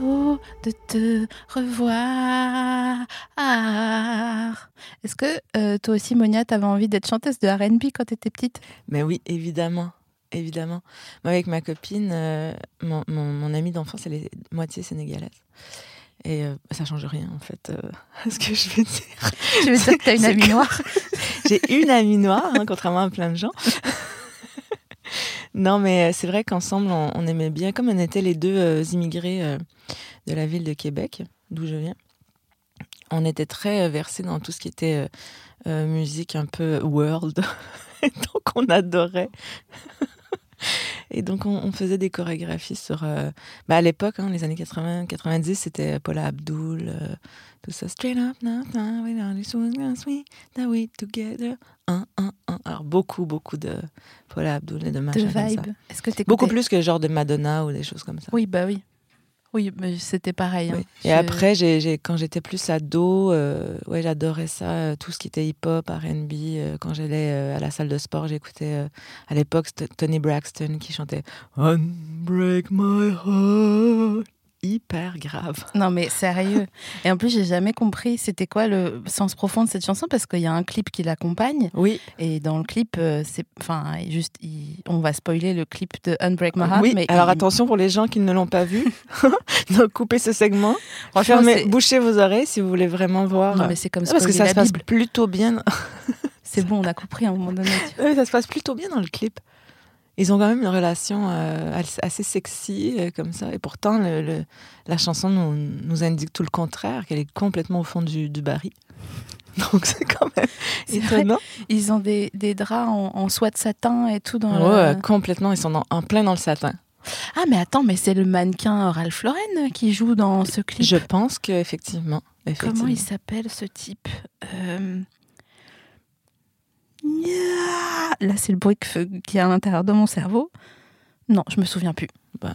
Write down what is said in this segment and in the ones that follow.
bientôt de te revoir. Est-ce que euh, toi aussi, Monia, t'avais envie d'être chanteuse de RB quand t'étais petite? Mais oui, évidemment. Évidemment. Moi, avec ma copine, euh, mon, mon, mon amie d'enfance, elle est moitié sénégalaise. Et euh, ça change rien, en fait, euh, à ce que je veux dire. Tu veux dire que t'as une amie noire? J'ai une amie noire, hein, contrairement à plein de gens. Non, mais euh, c'est vrai qu'ensemble, on, aimait bien, comme on était les deux euh, immigrés euh, de la ville de Québec, d'où je viens, on était très versés dans tout ce qui était musique un peu world. Donc, on adorait. Et donc, on, faisait des chorégraphies sur. bah, à l'époque, hein, les années 80, 90, c'était Paula Abdul, tout ça. Straight up, now, now, we are this sweet, now we together. Un, un, un. Alors, beaucoup, beaucoup de Paula Abdul et de De machin comme ça. vibe. Que Beaucoup plus que genre de Madonna ou des choses comme ça. Oui, bah oui. Oui, mais c'était pareil. hein. Oui. Et Je- après, j'ai- quand j'étais plus ado, euh, ouais, j'adorais ça, euh, tout ce qui était hip-hop, R&B. euh, quand j'allais à la salle de sport, j'écoutais à l'époque Tony Braxton qui chantait Unbreak My Heart. Hyper grave. Non, mais sérieux. Et en plus, j'ai jamais compris c'était quoi le sens profond de cette chanson parce qu'il y a un clip qui l'accompagne. Oui, Et dans le clip, euh, c'est, enfin, juste, il- on va spoiler le clip de Unbreak My Heart. oui. mais Alors il- attention pour les gens qui ne l'ont pas vu. Donc coupez ce segment. Fermez, bouchez vos oreilles si vous voulez vraiment voir. Non, mais c'est comme Ah, parce que ça se passe plutôt bien. C'est bon, on a compris à un moment donné. Oui, ça se passe plutôt bien dans le clip. Ils ont quand même une relation euh, assez- sexy euh, comme ça. Et pourtant, le- le- la chanson nous, nous indique tout le contraire, qu'elle est complètement au fond du, du baril. Donc c'est quand même vrai. étonnant. Ils ont des, des draps en, en soie de satin et tout dans Ouais, le... complètement. Ils sont en plein dans le satin. Ah, mais attends, mais c'est le mannequin Ralph Lauren qui joue dans ce clip. Je pense qu'effectivement. Comment il s'appelle ce type? Euh, Là, c'est le bruit qu'il y a à l'intérieur de mon cerveau. Non, je me souviens plus. Bah.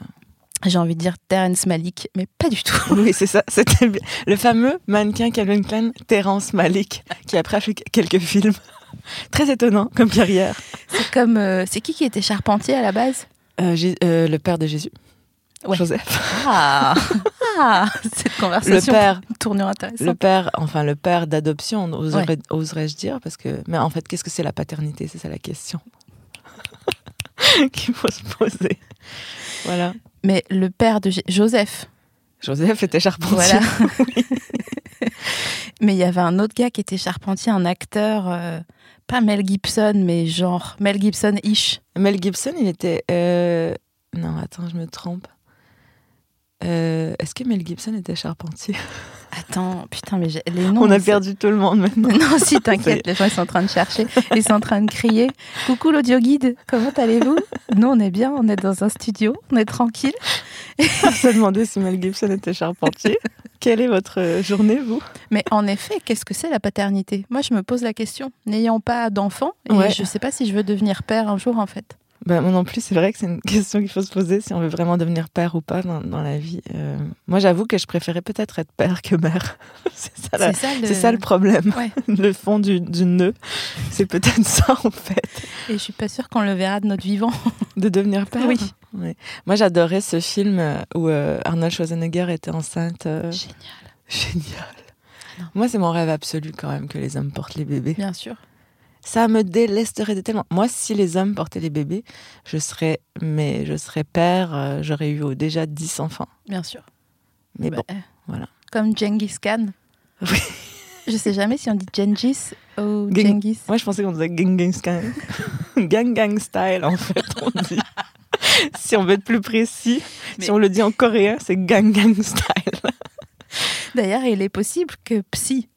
J'ai envie de dire Terrence Malick, mais pas du tout. Oui, c'est ça. C'était le fameux mannequin Calvin Klein, Terence Malik, qui après a fait quelques films. Très étonnant comme carrière. C'est comme. euh, c'est qui qui était charpentier à la base? Euh, euh, le père de Jésus, Ouais. Joseph. Ah, Ah, Cette Le conversation. père une tournure intéressante. Le père, enfin le père d'adoption, oserais- oserais-je dire, parce que, mais en fait, qu'est-ce que c'est la paternité? C'est ça la question qu'il faut se poser. Voilà. Mais le père de Joseph. Joseph était charpentier. Voilà. mais il y avait un autre gars qui était charpentier, un acteur, euh, pas Mel Gibson, mais genre Mel Gibson-ish. Mel Gibson, il était. euh, Non, attends, je me trompe. Euh, Est-ce que Mel Gibson était charpentier? Attends, putain, mais les noms. On a perdu tout le monde maintenant. Non, si, t'inquiète, les gens ils sont en train de chercher. Ils sont en train de crier Coucou l'audio guide, comment allez-vous? Nous, on est bien, on est dans un studio, on est tranquille. On s'est demandé si Mel Gibson était charpentier. Quelle est votre journée, vous? Mais en effet, qu'est-ce que c'est la paternité? Moi, je me pose la question. N'ayant pas d'enfant, et Ouais. je sais pas si je veux devenir père un jour, en fait. Ben, moi non plus, c'est vrai que c'est une question qu'il faut se poser si on veut vraiment devenir père ou pas dans, dans la vie. Euh, moi, j'avoue que je préférais peut-être être père que mère. c'est ça, la- ça, le... c'est ça le problème. Ouais. Le fond du, du nœud, c'est peut-être ça en fait, Et je suis pas sûre qu'on le verra de notre vivant. de devenir père. Oui. Ouais. Moi, j'adorais ce film euh, où euh, Arnold Schwarzenegger était enceinte. euh, Génial. Génial. Non. Moi, c'est mon rêve absolu quand même que les hommes portent les bébés. Bien sûr. Ça me délesterait de tellement. Moi, si les hommes portaient les bébés, je serais, mais je serais père, euh, j'aurais eu euh, déjà 10 enfants. Bien sûr. Mais Bah, bon, voilà. Comme Genghis Khan. Oui. Je sais jamais si on dit Gengis ou Gen- Genghis. Moi, je pensais qu'on disait gang style. gang gang style, en fait, on dit. si on veut être plus précis, Mais- si on le dit en coréen, c'est gang gang style. D'ailleurs, il est possible que Psy,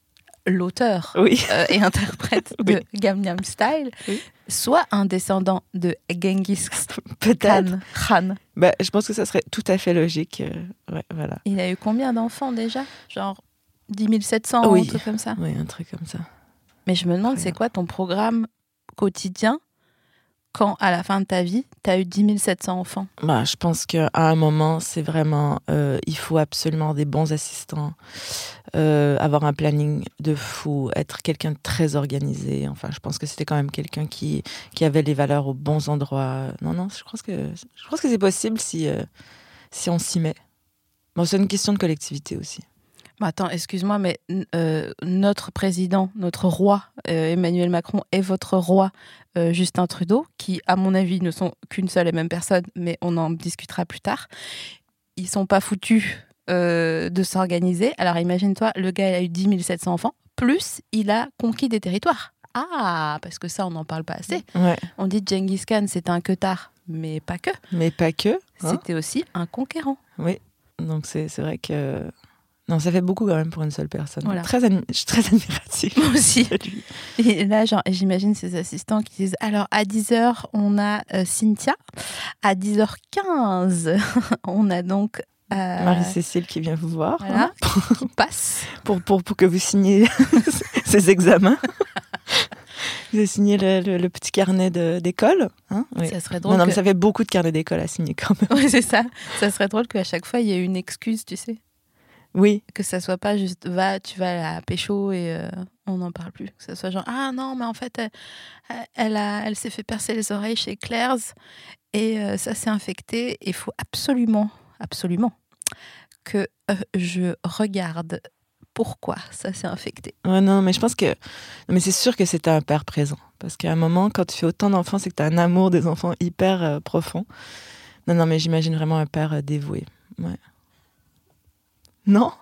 l'auteur Oui. euh, et interprète Oui. de Gangnam Style, Oui. soit un descendant de Genghis. Khan. Khan. Bah, je pense que ça serait tout à fait logique. euh, ouais, voilà. Il a eu combien d'enfants déjà? Genre 10 700, Oui. un truc comme ça? Oui, un truc comme ça. Mais je me demande, c'est quoi ton programme quotidien quand, à la fin de ta vie, tu as eu 10 700 enfants? Bah, je pense qu'à un moment, c'est vraiment, euh, il faut absolument des bons assistants, euh, avoir un planning de fou, être quelqu'un de très organisé. Enfin, je pense que c'était quand même quelqu'un qui, qui avait les valeurs aux bons endroits. Non, non, je pense que, je pense que c'est possible si, euh, si on s'y met. Bon, c'est une question de collectivité aussi. Bah, Attends, excuse-moi, mais euh, notre président, notre roi, euh, Emmanuel Macron, et votre roi, euh, Justin Trudeau, qui, à mon avis, ne sont qu'une seule et même personne, mais on en discutera plus tard, ils sont pas foutus euh, de s'organiser. Alors imagine-toi, le gars, il a eu 10 700 enfants, plus il a conquis des territoires. Ah, parce que ça, on n'en parle pas assez. Ouais, On dit Genghis Khan, c'était un queutard, mais pas que. mais pas que. hein. C'était aussi un conquérant. Oui, donc c'est c'est vrai que. Non, ça fait beaucoup quand même pour une seule personne. Voilà. Très je suis très admirative. Moi aussi. Et là, genre, j'imagine ces assistants qui disent alors à 10h, on a euh, Cynthia. À 10h15, on a donc. euh, Marie-Cécile qui vient vous voir Voilà, hein, qui passe. pour, pour, pour que vous signiez ces examens. vous avez signé le, le- le petit carnet d'école. Hein oui. Ça serait drôle. non, que... mais ça fait beaucoup de carnets d'école à signer quand même. Oui, c'est ça. Ça serait drôle qu'à chaque fois, il y ait une excuse, tu sais. Oui, Que ça soit pas juste va, tu vas à la pécho et euh, on n'en parle plus. Que ça soit genre ah non, mais en fait, elle, elle, a- elle s'est fait percer les oreilles chez Claire's et euh, ça s'est infecté. Il faut absolument, absolument que euh, je regarde pourquoi ça s'est infecté. Ouais, non, mais je pense que. non, mais c'est sûr que c'était un père présent. Parce qu'à un moment, quand tu fais autant d'enfants, c'est que tu as un amour des enfants hyper profond. Non, non, mais j'imagine vraiment un père dévoué. Ouais. Non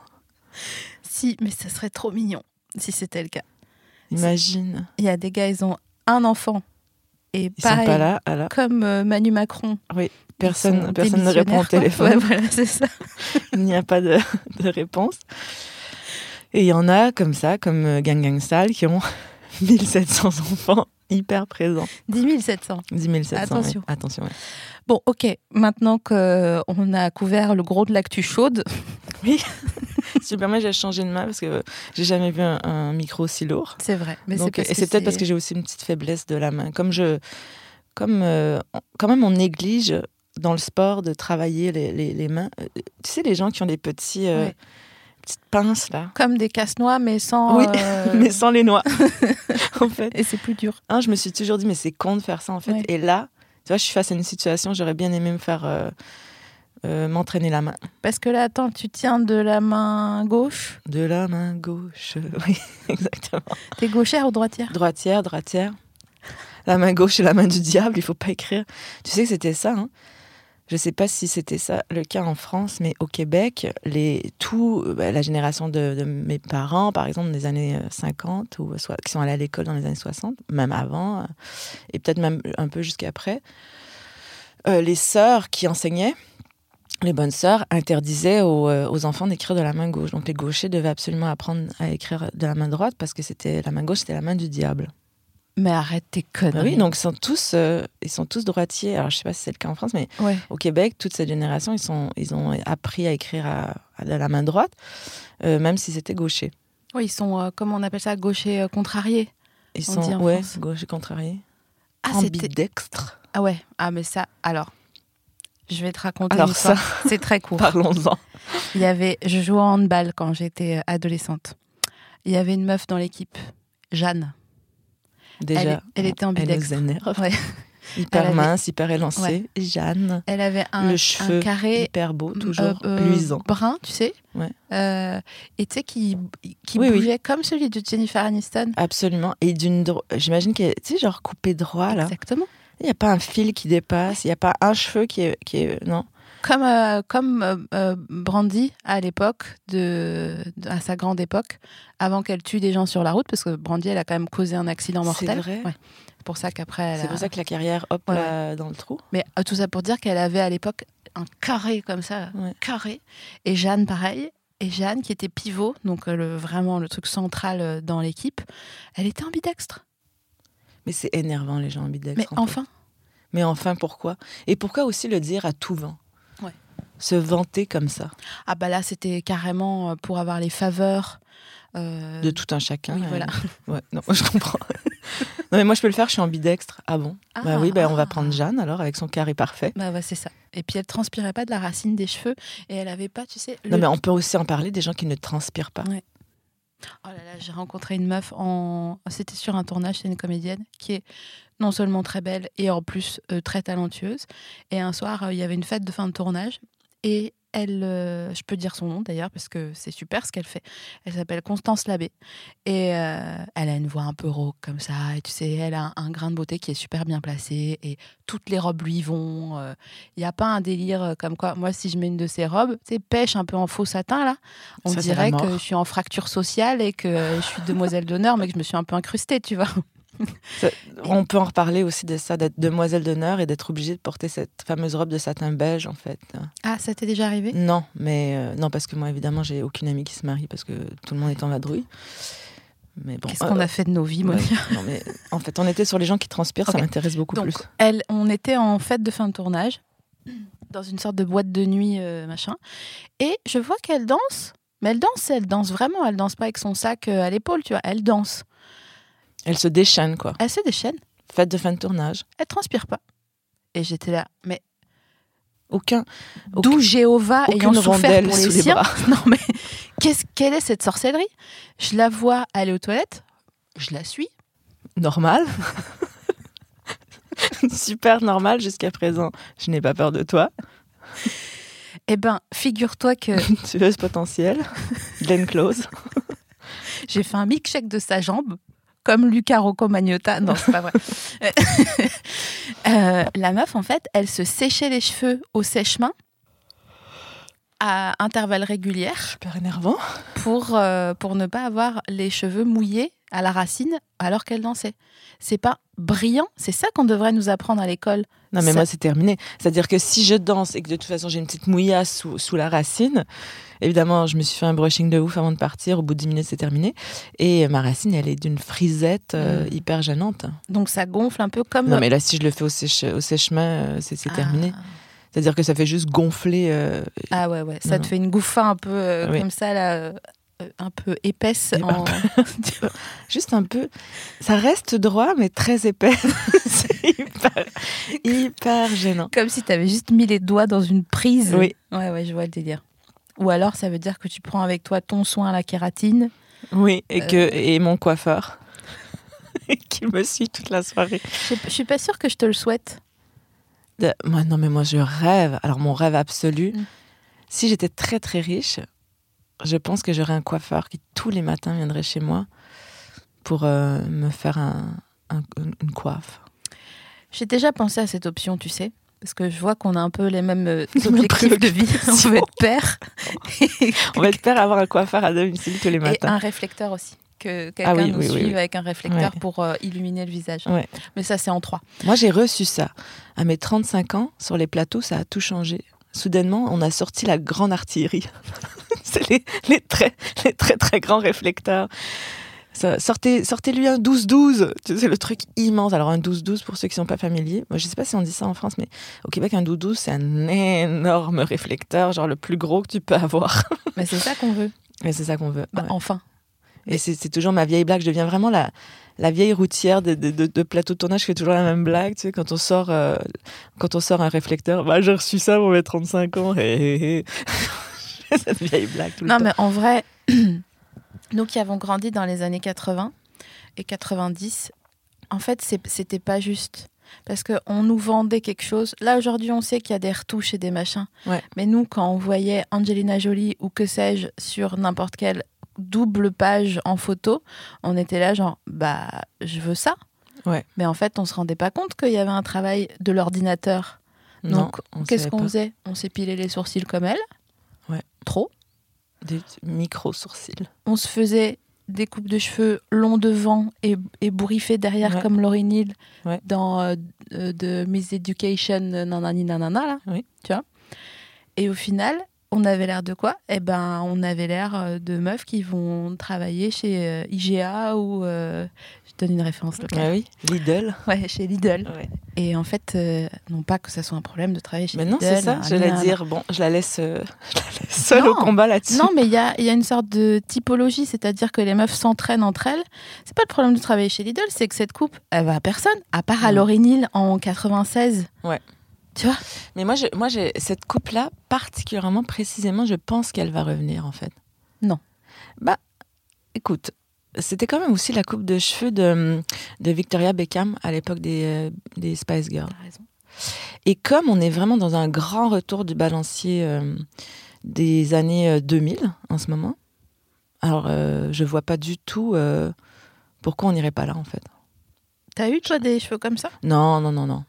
Si, mais ça serait trop mignon si c'était le cas. Imagine. Il y a des gars, ils ont un enfant et Ils pareil, sont pas là, alors comme euh, Manu Macron. ils personne, personne ne répond au téléphone. Ouais, voilà, c'est ça. Il n'y a pas de, de réponse. Et il y en a comme ça, comme euh, Gang Gang Style, qui ont 1700 enfants hyper présents. 10 700. 10 700. Attention. ouais. Attention, ouais. Bon, ok, maintenant qu'on a couvert le gros de l'actu chaude, Si tu me permets, j'ai changé de main parce que j'ai jamais vu un, un micro aussi lourd. c'est vrai. Mais Donc, et c'est peut-être parce que j'ai aussi une petite faiblesse de la main. Comme je, comme euh, quand même on néglige dans le sport de travailler les, les- les mains. Euh, Tu sais les gens qui ont des petits euh, Ouais. Petites pinces là, Comme des casse-noix, mais sans. Oui, euh, mais sans les noix. en fait, Et c'est plus dur. Hein, je me suis toujours dit mais c'est con de faire ça en fait. Ouais. Et là, tu vois, je suis face à une situation, j'aurais bien aimé me faire euh, euh, m'entraîner la main. Parce que là, attends, tu tiens de la main gauche. De la main gauche, oui, exactement. T'es gauchère ou droitière? Droitière, droitière. La main gauche et la main du diable, il faut pas écrire. Tu sais que c'était ça. Hein je sais pas si c'était ça le cas en France, mais au Québec, euh, bah, la génération de, mes parents, par exemple, des années euh, 50, ou soit, qui sont allés à l'école dans les années 60, même avant, euh, et peut-être même un peu jusqu'après, euh, les sœurs qui enseignaient, les bonnes sœurs, interdisaient aux, euh, aux enfants d'écrire de la main gauche. Donc les gauchers devaient absolument apprendre à écrire de la main droite parce que c'était la main gauche, c'était la main du diable. Mais arrête tes Ah conneries. oui, donc ils sont tous, euh, ils sont tous droitiers. Alors je sais pas si c'est le cas en France, mais Ouais. au Québec, toute cette génération, ils sont, ils ont appris à écrire à, à la main droite, euh, même si c'était gaucher. Oui, ils sont, euh, comment on appelle ça, gauchers euh, contrariés. Ils On sont, dit en ouais, France. gaucher contrarié, Ah, ambidextre. Ah ouais. Ah, mais ça, alors. Je vais te raconter Alors une histoire. C'est très court. Parlons-en. Il y avait, je jouais au handball quand j'étais adolescente. Il y avait une meuf dans l'équipe, Jeanne. Déjà, elle était elle ambidextre. nous énerve. Ouais. hyper avait- mince, hyper élancée. Ouais. Jeanne, Elle avait un, le cheveu un carré hyper beau, toujours euh, euh, luisant. brun, tu sais. Ouais. Euh, et tu sais, qui, qui Oui, oui. bougeait comme celui de Jennifer Aniston. Absolument. Et d'une, dro- j'imagine qu'elle, tu sais, genre coupé droit là. Exactement. Il n'y a pas un fil qui dépasse, il n'y a pas un cheveu qui est, qui est, non? Comme, euh, comme euh, euh, Brandy à l'époque, de, de- à sa grande époque, avant qu'elle tue des gens sur la route, parce que Brandy, elle a quand même causé un accident C'est mortel. vrai Ouais. C'est pour ça qu'après, C'est a- pour ça que la carrière, hop Ouais, là, dans le trou. Mais euh, tout ça pour dire qu'elle avait à l'époque un carré comme ça, Ouais. carré. Et Jeanne, pareil. Et Jeanne, qui était pivot, donc le, vraiment le truc central dans l'équipe, elle était ambidextre. Mais c'est énervant les gens ambidextres. Mais en fait. enfin, Mais enfin, pourquoi? Et pourquoi aussi le dire à tout vent? Se vanter comme ça ah bah là, c'était carrément euh, pour avoir les faveurs. euh, de tout un chacun. oui, voilà. Ouais, non, je comprends. non, mais moi je peux le faire, je suis ambidextre. Ah bon? Ah, Bah oui, bah, on va prendre Jeanne alors avec son carré parfait. Bah ouais, c'est ça. Et puis elle transpirait pas de la racine des cheveux et elle avait pas, tu sais. Non, mais on peut aussi en parler des gens qui ne transpirent pas. Oh là là, j'ai rencontré une meuf en. C'était sur un tournage, c'est une comédienne qui est non seulement très belle et en plus euh, très talentueuse. Et un soir, euh, il y avait une fête de fin de tournage et elle, euh, je peux dire son nom d'ailleurs parce que c'est super ce qu'elle fait. Elle s'appelle Constance Labbé et euh, elle a une voix un peu rauque comme ça. Et tu sais, elle a un, un grain de beauté qui est super bien placé et toutes les robes lui vont. euh, Il n'y a pas un délire euh, comme quoi, moi, si je mets une de ces robes, tu sais, pêche un peu en faux satin là, on Ça, dirait que je suis en fracture sociale et que euh, je suis demoiselle d'honneur, mais que je me suis un peu incrustée, tu vois. On peut en reparler aussi de ça, d'être demoiselle d'honneur et d'être obligée de porter cette fameuse robe de satin beige en fait. Ah, ça t'est déjà arrivé? Non, mais euh, non parce que moi évidemment j'ai aucune amie qui se marie parce que tout le monde est en vadrouille. Mais bon. Qu'est-ce euh, qu'on a fait de nos vies, ouais, Monia non, mais en fait, on était sur les gens qui transpirent, ça m'intéresse beaucoup Donc, plus. elle, on était en fête de fin de tournage, dans une sorte de boîte de nuit, euh, machin. Et je vois qu'elle danse. Mais elle danse, elle danse vraiment. Elle danse pas avec son sac euh, à l'épaule, tu vois. Elle danse. Elle se déchaîne quoi. Elle se déchaîne. Fête de fin de tournage. Elle transpire pas. Et j'étais là. Mais Aucun. d'où Jéhovah ayant souffert pour les sous les siens bras. Non mais qu'est-ce quelle est cette sorcellerie? Je la vois aller aux toilettes. Je la suis. normal. Super normal jusqu'à présent. Je n'ai pas peur de toi. Eh ben, figure-toi que Tueuse potentielle. Glenn Close. j'ai fait un milkshake de sa jambe, comme Luca Rocco Magnotta. Non, c'est pas vrai. Euh, la meuf, en fait, elle se séchait les cheveux au sèche-main à intervalles réguliers Super énervant. pour, euh, pour ne pas avoir les cheveux mouillés à la racine alors qu'elle dansait. C'est pas brillant, c'est ça qu'on devrait nous apprendre à l'école. Non, mais Ça- moi, c'est terminé. C'est-à-dire que si je danse et que de toute façon, j'ai une petite mouillasse sous, sous la racine, évidemment, je me suis fait un brushing de ouf avant de partir. Au bout de 10 minutes, c'est terminé. Et ma racine, elle est d'une frisette euh, Mm. hyper gênante. Donc ça gonfle un peu comme. Non, mais là, si je le fais au, sèche, au sèche-main, euh, c'est Ah. terminé. C'est-à-dire que ça fait juste gonfler. euh, Ah ouais, ouais. Ça Non, te non. fait une gouffa un peu euh, Oui. comme ça, là, euh, euh, un peu épaisse. En- juste un peu. Ça reste droit, mais très épais. c'est hyper, hyper gênant. comme si tu avais juste mis les doigts dans une prise. Oui. Ouais, ouais, je vois le délire. Ou alors, ça veut dire que tu prends avec toi ton soin à la kératine. Oui, et, que, Euh. et mon coiffeur qui me suit toute la soirée. Je je suis pas sûre que je te le souhaite. De- Moi, non, mais moi, je rêve. Alors, mon rêve absolu, Mm. si j'étais très, très riche, je pense que j'aurais un coiffeur qui, tous les matins, viendrait chez moi pour euh, me faire un, un- une coiffe. J'ai déjà pensé à cette option, tu sais. Parce que je vois qu'on a un peu les mêmes euh, objectifs de vie. On veut être père. On va être père à avoir un coiffeur à domicile tous les Et matins. un réflecteur aussi. Que quelqu'un oui, nous oui, oui, suive oui. avec un réflecteur Ouais. pour euh, illuminer le visage. Ouais. Mais ça, c'est en trois. Moi, j'ai reçu ça. À mes 35 ans, sur les plateaux, ça a tout changé. Soudainement, on a sorti la grande artillerie. C'est les, les très, les très, très grands réflecteurs. Ça, sortez, sortez-lui un 12-12. Tu sais, le truc immense. Alors, un 12-12, pour ceux qui ne sont pas familiers, moi, je ne sais pas si on dit ça en France, mais au Québec, un 12-12, c'est un énorme réflecteur, genre le plus gros que tu peux avoir. Mais c'est ça qu'on veut. Et c'est ça qu'on veut. Bah, ouais. Enfin. Et c'est c'est toujours ma vieille blague. Je deviens vraiment la, la vieille routière de, de, de- de plateau de tournage qui fait toujours la même blague. Tu sais, quand on sort, euh, quand on sort un réflecteur, bah, j'ai reçu ça pour mes 35 ans. Cette vieille blague tout le Non, temps. mais en vrai, nous qui avons grandi dans les années 80 et 90, en fait, c'était pas juste. Parce qu'on nous vendait quelque chose. Là, aujourd'hui, on sait qu'il y a des retouches et des machins. Ouais. Mais nous, quand on voyait Angelina Jolie ou que sais-je sur n'importe quelle double page en photo, on était là genre, bah, je veux ça. Ouais. Mais en fait, on se rendait pas compte qu'il y avait un travail de l'ordinateur. Donc, on qu'est-ce qu'on faisait? On s'épilait les sourcils comme elle. Trop. Des micro sourcils. On se faisait des coupes de cheveux longs devant et, et bourriffés derrière Ouais. comme Laurie Neal Ouais. dans euh, euh, de Miss Education euh, nanani nanana là. Oui. Tu vois Et au final, on avait l'air de quoi? Eh ben, on avait l'air euh, de meufs qui vont travailler chez euh, IGA ou euh, je donne une référence locale. Ah oui, Lidl. Ouais, chez Lidl. Ouais. Et en fait, euh, non pas que ça soit un problème de travailler chez Mais non, Lidl. c'est ça. nanani, J'allais dire, bon, je la laisse, je la laisse seule Non. au combat là-dessus. Non, mais il y a, il y a une sorte de typologie, c'est-à-dire que les meufs s'entraînent entre elles. C'est pas le problème de travailler chez Lidl, c'est que cette coupe, elle va à personne, à part à Non. En 96. Ouais. Tu vois Mais moi, je, moi j'ai cette coupe-là, particulièrement, précisément, je pense qu'elle va revenir, en fait. Non. Bah, écoute, c'était quand même aussi la coupe de cheveux de, de Victoria Beckham à l'époque des, euh, des Spice Girls. T'as raison. Et comme on est vraiment dans un grand retour du balancier euh, des années euh, 2000 en ce moment, alors euh, je vois pas du tout euh, pourquoi on n'irait pas là, en fait. T'as eu, toi, des cheveux comme ça? Non, non, non, non.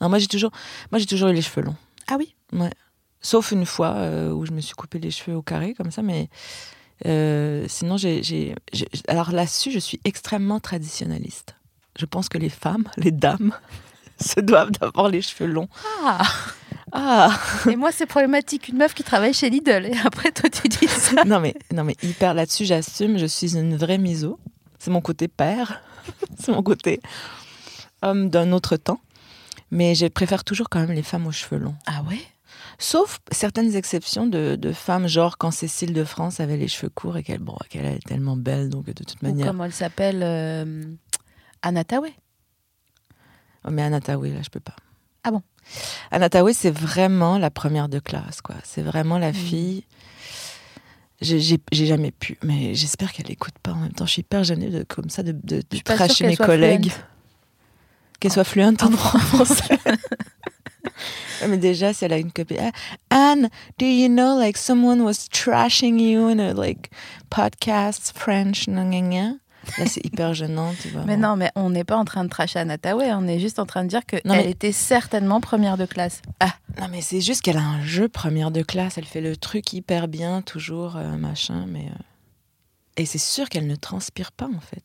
Non, moi j'ai toujours, moi j'ai toujours eu les cheveux longs. Ah oui? Sauf une fois euh, où je me suis coupé les cheveux au carré comme ça, mais euh, sinon j'ai- alors là-dessus je suis extrêmement traditionnaliste. Je pense que les femmes, les dames, se doivent d'avoir les cheveux longs. Ah Ah Et moi, c'est problématique. Une meuf qui travaille chez Lidl. Et après, toi, tu dis ça. non mais non mais hyper là-dessus j'assume. Je suis une vraie miso. C'est mon côté père. C'est mon côté homme d'un autre temps. Mais je préfère toujours quand même les femmes aux cheveux longs. Ah ouais? Sauf certaines exceptions de, de femmes, genre quand Cécile de France avait les cheveux courts et qu'elle bon, est tellement belle, donc de toute Ou manière. comment elle s'appelle euh, Anna Tawai. Oh, mais Anataoué, là, je peux pas. Ah bon? Anataoué, c'est vraiment la première de classe, quoi. C'est vraiment la Mm. fille. J'ai jamais pu, mais j'espère qu'elle écoute pas en même temps. Je suis hyper gênée de, comme ça de, tracher mes collègues. fluente. Qu'elle soit fluente en français. Mais déjà, si elle a une copine. Ah, Anne, do you know like someone was trashing you in a like podcast French, nan, nan, nan? Là, c'est hyper gênant, tu vois. Mais non, mais on n'est pas en train de tracher Anna Tawai. On est juste en train de dire qu'elle mais- était certainement première de classe. Ah, Non, mais c'est juste qu'elle a un jeu première de classe. Elle fait le truc hyper bien, toujours, euh, machin, mais. euh, Et c'est sûr qu'elle ne transpire pas, en fait.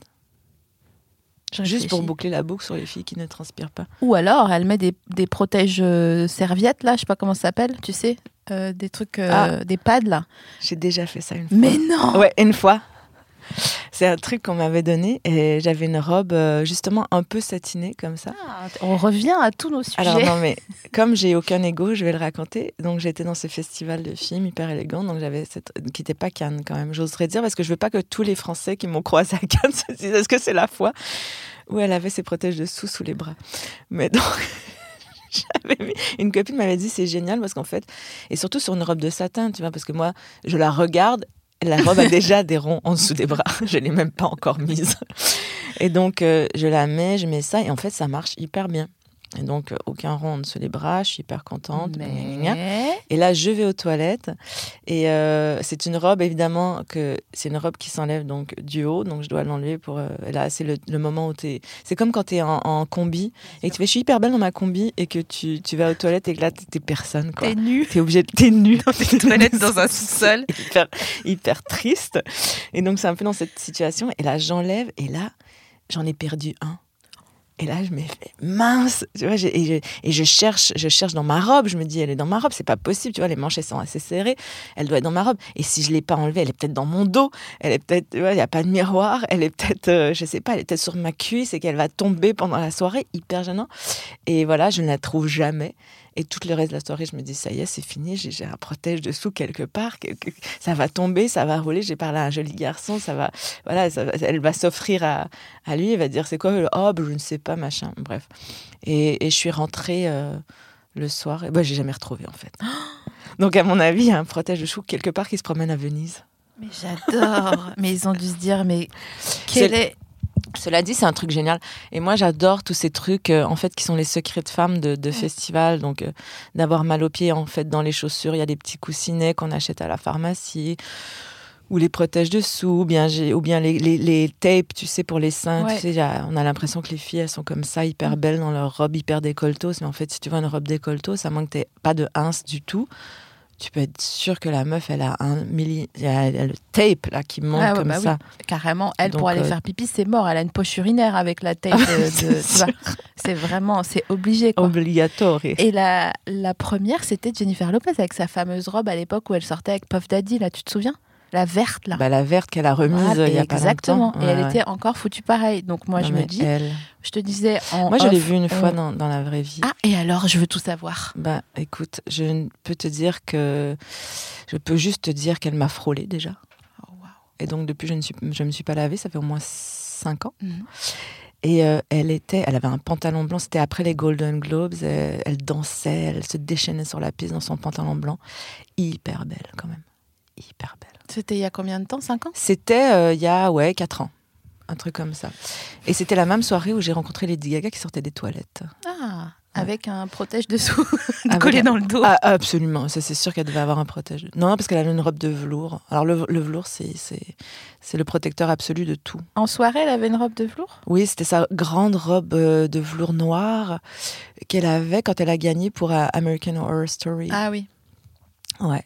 Juste pour boucler la boucle sur les filles qui ne transpirent pas. Ou alors, elle met des, des protèges euh, serviettes, là, je sais pas comment ça s'appelle, tu sais, euh, des trucs, euh, Ah. des pads, là. J'ai déjà fait ça une fois. Mais non Ouais, une fois. C'est un truc qu'on m'avait donné et j'avais une robe euh, justement un peu satinée comme ça. Ah, On revient à tous nos sujets. Alors non mais comme j'ai aucun ego, je vais le raconter. Donc j'étais dans ce festival de films hyper élégant, donc j'avais cette qui n'était pas Cannes quand même, j'oserais dire parce que je veux pas que tous les Français qui m'ont croisé à Cannes se disent est-ce que c'est la fois où elle avait ses protèges dessous sous les bras. Mais donc une copine m'avait dit c'est génial parce qu'en fait et surtout sur une robe de satin, tu vois parce que moi je la regarde la robe a déjà des ronds en dessous des bras. Je l'ai même pas encore mise. Et donc, euh, je la mets, je mets ça, et en fait, ça marche hyper bien. Et donc, euh, aucun rond en dessous des bras, je suis hyper contente. Mais... Et là, je vais aux toilettes. Et euh, c'est une robe, évidemment, que c'est une robe qui s'enlève donc du haut. Donc, je dois l'enlever pour. euh, là, c'est le, le moment où tu es. C'est comme quand tu es en, en combi et que tu fais Je suis hyper belle dans ma combi et que tu, tu vas aux toilettes et que là, tu t'es personne. T'es nu T'es obligé de. T'es nu. dans tes toilettes dans un sous-sol. hyper, hyper triste. Et donc, c'est un peu dans cette situation. Et là, j'enlève. Et là, j'en ai perdu un. Et là, je me fais mince, tu vois, et, je, cherche, je cherche dans ma robe. Je me dis, elle est dans ma robe, c'est pas possible, tu vois, les manches elles sont assez serrées, elle doit être dans ma robe. Et si je l'ai pas enlevée, elle est peut-être dans mon dos, elle est peut-être, il y a pas de miroir, elle est peut-être, euh, je sais pas, elle est peut-être sur ma cuisse et qu'elle va tomber pendant la soirée, hyper gênant. Et voilà, je ne la trouve jamais. Et tout le reste de la soirée, je me dis, ça y est, c'est fini, j'ai un protège dessous quelque part, quelque- ça va tomber, ça va rouler, j'ai parlé à un joli garçon, ça va, voilà, ça va- elle va s'offrir à, à lui, il va dire, c'est quoi le oh, je ne sais pas, machin, bref. Et, et je suis rentrée euh, le soir, et bah, j'ai jamais retrouvé en fait. Donc à mon avis, il y a un protège de chou quelque part qui se promène à Venise. Mais j'adore. mais ils ont dû se dire, mais quel est. Cela dit, c'est un truc génial. Et moi, j'adore tous ces trucs, euh, en fait, qui sont les secrets de femmes de, de festivals. Donc, euh, d'avoir mal aux pieds, en fait, dans les chaussures. Il y a des petits coussinets qu'on achète à la pharmacie. Ou les protèges dessous, ou bien, ou bien les, les, les tapes, tu sais, pour les seins. Ouais. Tu sais, a- on a l'impression que les filles, elles sont comme ça, hyper belles dans leur robe, hyper décolletos. Mais en fait, si tu vois une robe décolletos, à moins que tu pas de ins du tout, tu peux être sûr que la meuf, elle a un milli... Il y a, le tape, là, qui monte Ah ouais, comme bah oui. ça. Carrément, elle, Donc, pour aller euh, faire pipi, c'est mort. Elle a une poche urinaire avec la tape. de- de- C'est vraiment, c'est obligé. Quoi. Obligatoire. Et la, la première, c'était Jennifer Lopez avec sa fameuse robe à l'époque où elle sortait avec Puff Daddy, là, tu te souviens? La verte, là. Bah, la verte qu'elle a remise Ah, il y a pas exactement. longtemps. et elle Ouais, était encore foutue pareil. Donc moi, Non, je me dis, elle- je te disais en Moi, je l'ai vue une fois on- dans, dans la vraie vie. Ah, et alors, je veux tout savoir. Bah, écoute, je peux te dire que. Je peux juste te dire qu'elle m'a frôlé déjà. Oh. Et donc, depuis, je ne suis, je me suis pas lavée. Ça fait au moins 5 ans. Mhm. Et euh, elle était, elle avait un pantalon blanc. C'était après les Golden Globes. Elle, elle dansait, elle se déchaînait sur la piste dans son pantalon blanc. Hyper belle, quand même. Hyper belle. C'était il y a combien de temps? 5 ans? C'était euh, il y a, ouais, 4 ans. Un truc comme ça. Et c'était la même soirée où j'ai rencontré Lady Gaga qui sortait des toilettes. Ah, avec un protège dessous collé un- dans le dos. Ah, absolument, ça c'est sûr qu'elle devait avoir un protège. Non, non, parce qu'elle avait une robe de velours. Alors le, le velours, c'est, c'est, c'est le protecteur absolu de tout. En soirée, elle avait une robe de velours? Oui, c'était sa grande robe euh, de velours noir qu'elle avait quand elle a gagné pour euh, American Horror Story. Ah oui. Ouais.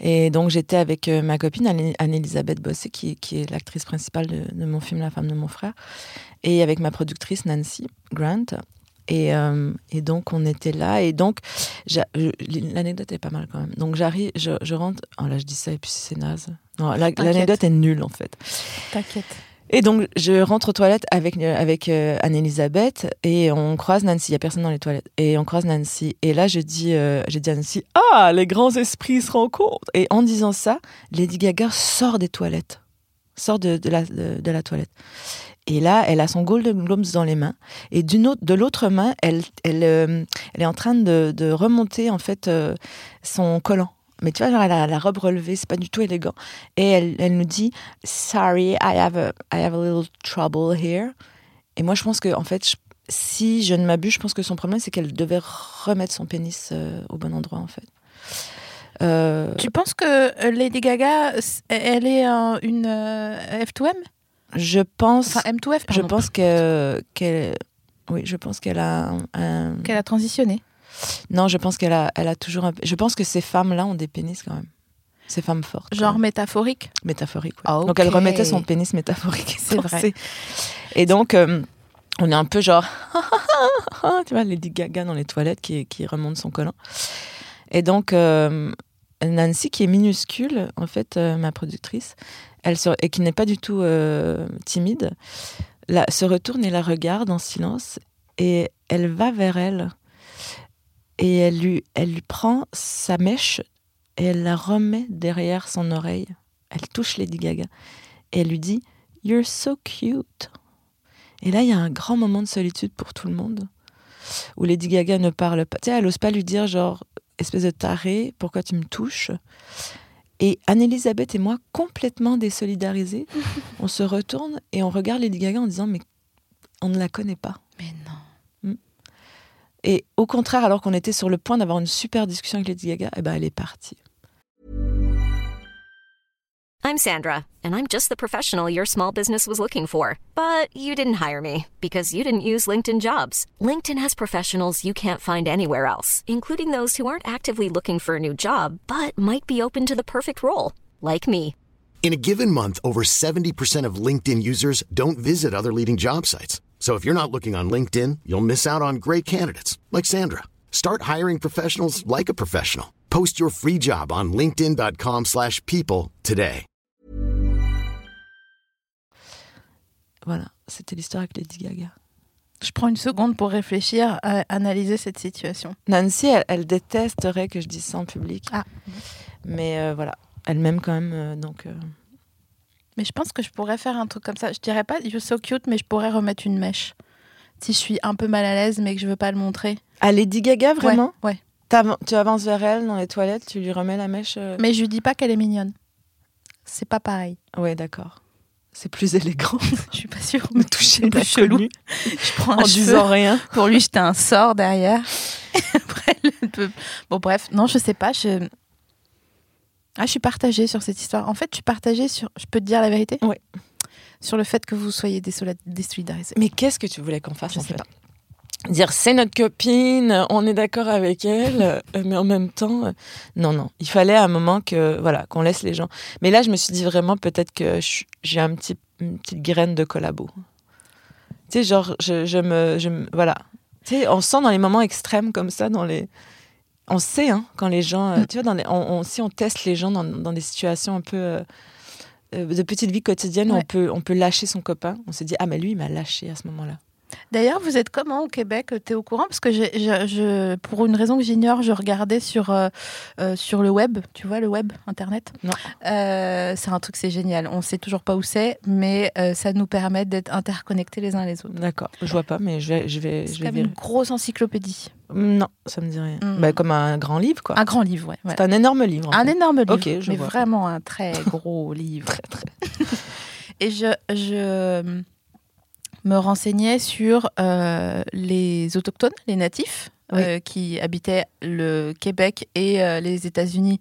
Et donc j'étais avec euh, ma copine Anne- Anne-Elisabeth Bossé, qui, qui est l'actrice principale de, de mon film La femme de mon frère, et avec ma productrice Nancy Grant. Et, euh, et donc on était là. Et donc l'anecdote est pas mal quand même. Donc j'arrive, je, je rentre. Oh là je dis ça et puis c'est naze. Non, la- T'inquiète. l'anecdote est nulle en fait. T'inquiète. Et donc, je rentre aux toilettes avec, euh, avec euh, Anne-Elisabeth et on croise Nancy. Il n'y a personne dans les toilettes. Et on croise Nancy. Et là, je dis, euh, j'ai dit à Nancy Ah, les grands esprits se rencontrent. Et en disant ça, Lady Gaga sort des toilettes. Sort de, la, de, la toilette. Et là, elle a son Golden Globes dans les mains. Et autre, de l'autre main, elle, elle, elle est en train de, de remonter, en fait, son collant. Mais tu vois, genre, elle a la robe relevée, c'est pas du tout élégant. Et elle, elle nous dit Sorry, I have, a, I have a little trouble here. Et moi, je pense que, en fait, je- si je ne m'abuse, je pense que son problème, c'est qu'elle devait remettre son pénis euh, au bon endroit, en fait. Euh, Tu penses que euh, Lady Gaga, elle est un- une euh, F2M je pense, Enfin, M2F, je pardon. pense que, qu'elle, oui, je pense qu'elle a Qu'elle a transitionné. Non, je pense qu'elle a, elle a toujours un, je pense que ces femmes-là ont des pénis quand même. Ces femmes fortes. Genre ouais. métaphorique? métaphorique. ouais. Ah, Donc elle remettait son pénis métaphorique. C'est vrai. Et donc euh, on est un peu genre, tu vois, Lady Gaga dans les toilettes qui, qui remonte son collant. Et donc euh, Nancy, qui est minuscule, en fait, euh, ma productrice, elle se- et qui n'est pas du tout timide, la- se retourne et la regarde en silence et elle va vers elle et elle lui, elle lui prend sa mèche et elle la remet derrière son oreille. Elle touche Lady Gaga et elle lui dit You're so cute. Et là, il y a un grand moment de solitude pour tout le monde où Lady Gaga ne parle pas. Tu sais, elle n'ose pas lui dire genre espèce de taré, pourquoi tu me touches? Et Anne-Elisabeth et moi, complètement désolidarisés, on se retourne et on regarde Lady Gaga en disant mais on ne la connaît pas. Mais non. Et au contraire, alors qu'on était sur le point d'avoir une super discussion avec Lady Gaga, eh ben elle est partie. I'm Sandra, and I'm just the professional your small business was looking for. But you didn't hire me because you didn't use LinkedIn jobs. LinkedIn has professionals you can't find anywhere else, including those who aren't actively looking for a new job but might be open to the perfect role, like me. In a given month, over 70% of LinkedIn users don't visit other leading job sites. So if you're not looking on LinkedIn, you'll miss out on great candidates like Sandra. Start hiring professionals like a professional. Post your free job on linkedin.com/people slash people today. Voilà, c'était l'histoire avec Lady Gaga. Je prends une seconde pour réfléchir à analyser cette situation. Nancy, elle, elle détesterait que je dise ça en public. Ah. Mais euh, voilà, elle m'aime quand même, euh, donc... euh, Mais je pense que je pourrais faire un truc comme ça. Je dirais pas you're so cute, mais je pourrais remettre une mèche. Si je suis un peu mal à l'aise, mais que je veux pas le montrer. Ah, Lady Gaga, vraiment Ouais. Tu avances vers elle dans les toilettes, tu lui remets la mèche euh, Mais je lui dis pas qu'elle est mignonne. C'est pas pareil. Ouais, d'accord. C'est plus élégant. Je suis pas sûre. Me toucher c'est plus chelou. l'inconnu Je prends un en cheveu. disant rien. Pour lui, j'étais un sort derrière. Après, elle peut- bon, bref, non, je sais pas. Je... Ah, je suis partagée sur cette histoire. En fait, je suis partagée sur. Je peux te dire la vérité? Ouais. Sur le fait que vous soyez désolidarisés. Mais qu'est-ce que tu voulais qu'on fasse Je en sais fait? Dire c'est notre copine, on est d'accord avec elle, euh, mais en même temps, euh, non, non. Il fallait à un moment que voilà qu'on laisse les gens. Mais là, je me suis dit vraiment peut-être que j'ai un petit, une petite graine de collabo. Tu sais, genre, je, je me, je me- voilà. Tu sais, on sent dans les moments extrêmes comme ça, dans les, on sait hein, quand les gens, euh, tu vois, dans les, on, on- si on teste les gens dans, dans des situations un peu euh, euh, de petite vie quotidienne, Ouais. on peut, on peut lâcher son copain. On se dit ah mais lui il m'a lâché à ce moment-là. D'ailleurs, vous êtes comment au Québec? Tu es au courant? Parce que j'ai- je, je- pour une raison que j'ignore, je regardais sur, euh, euh, sur le web, tu vois, le web, Internet? Non. Euh, c'est un truc, c'est génial. On sait toujours pas où c'est, mais euh, ça nous permet d'être interconnectés les uns les autres. D'accord, je vois pas, mais je vais, je vais, C'est comme une grosse encyclopédie. Non, ça me dit rien. Mm. Bah, comme un grand livre, quoi. Un grand livre, ouais. C'est un énorme livre. Un fait. énorme livre, Ok, je mais vois. vraiment un très gros livre. Très, très. Et je, je me renseignais sur euh, les autochtones, les natifs, Oui. euh, qui habitaient le Québec et euh, les États-Unis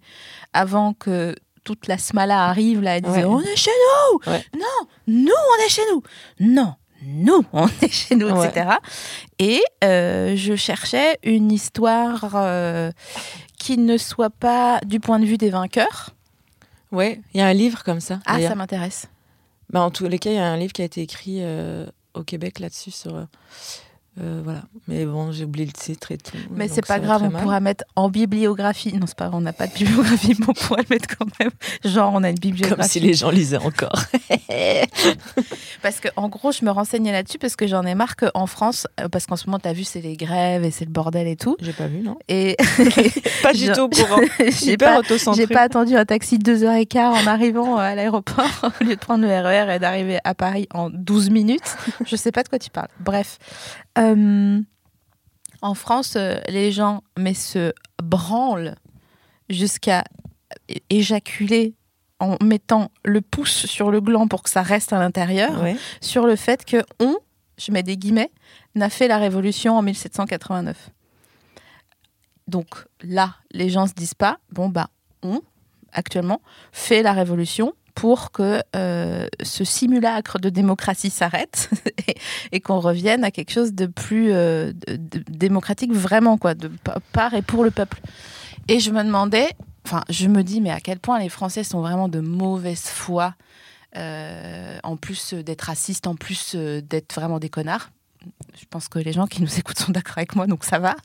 avant que toute la smala arrive là et disait Ouais. on est chez nous Ouais. non nous on est chez nous non nous on est chez nous Ouais. etc et je cherchais une histoire qui ne soit pas du point de vue des vainqueurs Ouais, il y a un livre comme ça. ah ça m'intéresse Bah, en tous les cas, il y a un livre qui a été écrit au Québec là-dessus. Sur, euh, voilà. Mais bon, j'ai oublié le titre et tout. Mais c'est pas grave, on mal. pourra mettre en bibliographie. Non, c'est pas vrai, on n'a pas de bibliographie, mais on pourra le mettre quand même. Genre, on a une bibliographie. Comme si les gens lisaient encore. Parce que, en gros, je me renseignais là-dessus parce que j'en ai marre qu'en France, euh, parce qu'en ce moment, t'as vu, c'est les grèves et c'est le bordel et tout. J'ai pas vu, non Et Pas du tout au courant. j'ai pas, pas attendu un taxi de deux heures et quart en arrivant euh, à l'aéroport au lieu de prendre le RER et d'arriver à Paris en 12 minutes. Je sais pas de quoi tu parles. Bref. Euh, en France, euh, les gens mais se branlent jusqu'à éjaculer en mettant le pouce sur le gland pour que ça reste à l'intérieur, Ouais. sur le fait que on, je mets des guillemets, n'a fait la révolution en 1789. Donc là, les gens se disent pas, bon bah, on, actuellement, fait la révolution pour que euh, ce simulacre de démocratie s'arrête et, qu'on revienne à quelque chose de plus euh, démocratique vraiment, quoi, de pa- par et pour le peuple. Et je me demandais, enfin, je me dis, mais à quel point les Français sont vraiment de mauvaise foi, euh, en plus d'être racistes, en plus d'être vraiment des connards? Je pense que les gens qui nous écoutent sont d'accord avec moi, donc ça va.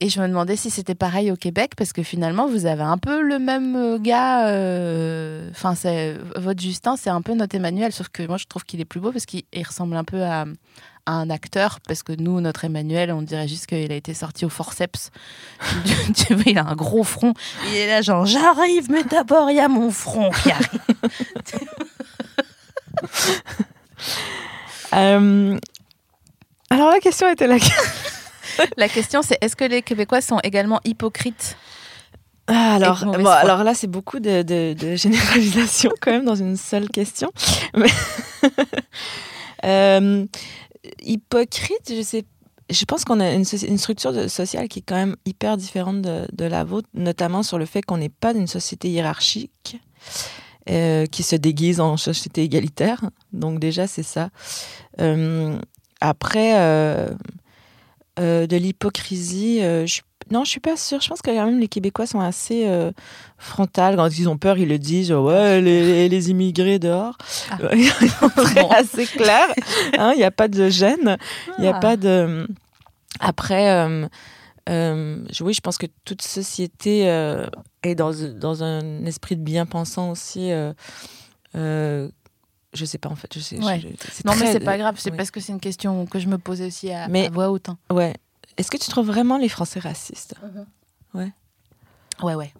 Et je me demandais si c'était pareil au Québec, parce que finalement, vous avez un peu le même euh, gars. euh, Enfin, c'est votre Justin, c'est un peu notre Emmanuel, sauf que moi, je trouve qu'il est plus beau parce qu'il il ressemble un peu à, un acteur, parce que nous, notre Emmanuel, on dirait juste qu'il a été sorti au forceps. tu vois, il a un gros front. Il est là, genre, j'arrive, mais d'abord, il y a mon front qui arrive. Euh, Alors la question était laquelle La question, c'est est-ce que les Québécois sont également hypocrites Ah, alors, bon, alors là, c'est beaucoup de, de- de généralisation quand même dans une seule question. Mais Euh, hypocrite, je sais. Je pense qu'on a une, structure de- sociale qui est quand même hyper différente de, de la vôtre, notamment sur le fait qu'on n'est pas d'une société hiérarchique euh, qui se déguise en société égalitaire. Donc déjà, c'est ça. Euh, après, euh, euh, de l'hypocrisie, euh, je non, je suis pas sûre. Je pense que quand même les Québécois sont assez euh, frontales. Quand ils ont peur, ils le disent. ouais, les, les immigrés dehors. Ah. Ils sont très Bon. assez clair. Hein, Il n'y a pas de gêne. Il n'y a Ah. pas de. Après, euh, euh, je- oui, je pense que toute société est dans, dans un esprit de bien-pensant aussi. Euh, euh, je sais pas en fait. Je sais, Ouais. je- Non, mais très- c'est pas grave, c'est ouais. parce que c'est une question que je me posais aussi à, Mais- à voix haute. hein. Ouais. Est-ce que tu trouves vraiment les Français racistes? Ouais, ouais.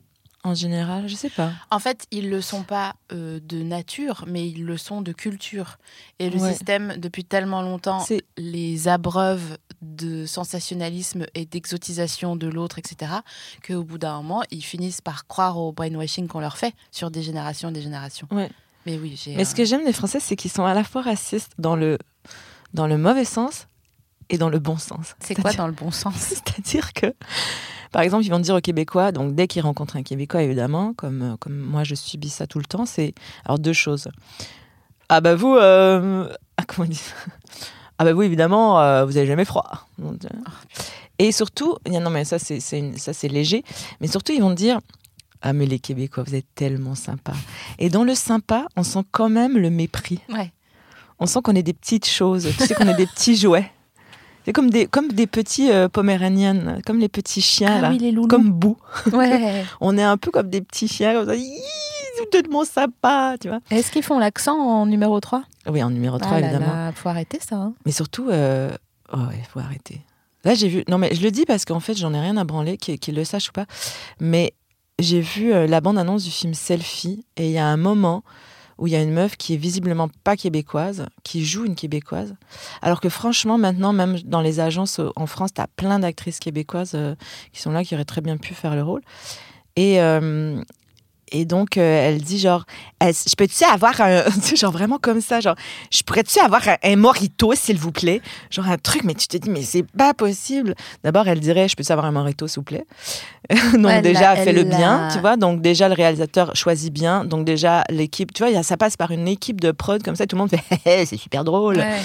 en général Je sais pas. En fait, ils le sont pas euh, de nature, mais ils le sont de culture. Et le Ouais. système, depuis tellement longtemps, les abreuve de sensationnalisme et d'exotisation de l'autre, etc., qu'au bout d'un moment, ils finissent par croire au brainwashing qu'on leur fait sur des générations et des générations. Mais oui, j'ai. Mais ce que j'aime des Français, c'est qu'ils sont à la fois racistes dans le, dans le mauvais sens et dans le bon sens. C'est quoi dans le bon sens? C'est-à-dire que, par exemple, ils vont dire aux Québécois, donc dès qu'ils rencontrent un Québécois, évidemment, comme, euh, comme moi je subis ça tout le temps, c'est alors deux choses. Ah bah vous, euh, ah, comment on dit ça? Ah bah vous, évidemment, euh, vous avez jamais froid. Euh, Et surtout, non mais ça c'est léger, mais surtout ils vont dire ah mais les Québécois, vous êtes tellement sympas. Et dans le sympa, on sent quand même le mépris. Ouais. On sent qu'on est des petites choses, tu sais qu'on est des petits jouets. C'est comme des, comme des petits euh, poméraniennes, comme les petits chiens, Ah là. oui, les comme Bou. Ouais. On est un peu comme des petits chiens, comme ça. Tellement sympa, tu vois. Est-ce qu'ils font l'accent en numéro 3 Oui, en numéro 3, ah évidemment. là, faut arrêter ça. hein. Mais surtout, euh... oh ouais, faut arrêter. Là, j'ai vu. Non, mais je le dis parce qu'en fait, j'en ai rien à branler, qu'ils qu'ils le sachent ou pas. Mais j'ai vu euh, la bande-annonce du film Selfie et il y a un moment où il y a une meuf qui est visiblement pas québécoise, qui joue une québécoise. Alors que franchement, maintenant, même dans les agences euh, en France, tu as plein d'actrices québécoises euh, qui sont là, qui auraient très bien pu faire le rôle. Et, et donc, euh, elle dit genre, je peux-tu avoir un. genre vraiment comme ça, genre, je pourrais-tu avoir un, un morito, s'il vous plaît? Genre un truc, mais tu te dis, mais c'est pas possible. D'abord, elle dirait, je peux-tu avoir un morito, s'il vous plaît? Donc, Elle déjà, fait le bien, tu vois? Donc, déjà, le réalisateur choisit bien. Donc, déjà, l'équipe, tu vois, il y a- ça passe par une équipe de prod comme ça, tout le monde fait, c'est super drôle. Ouais.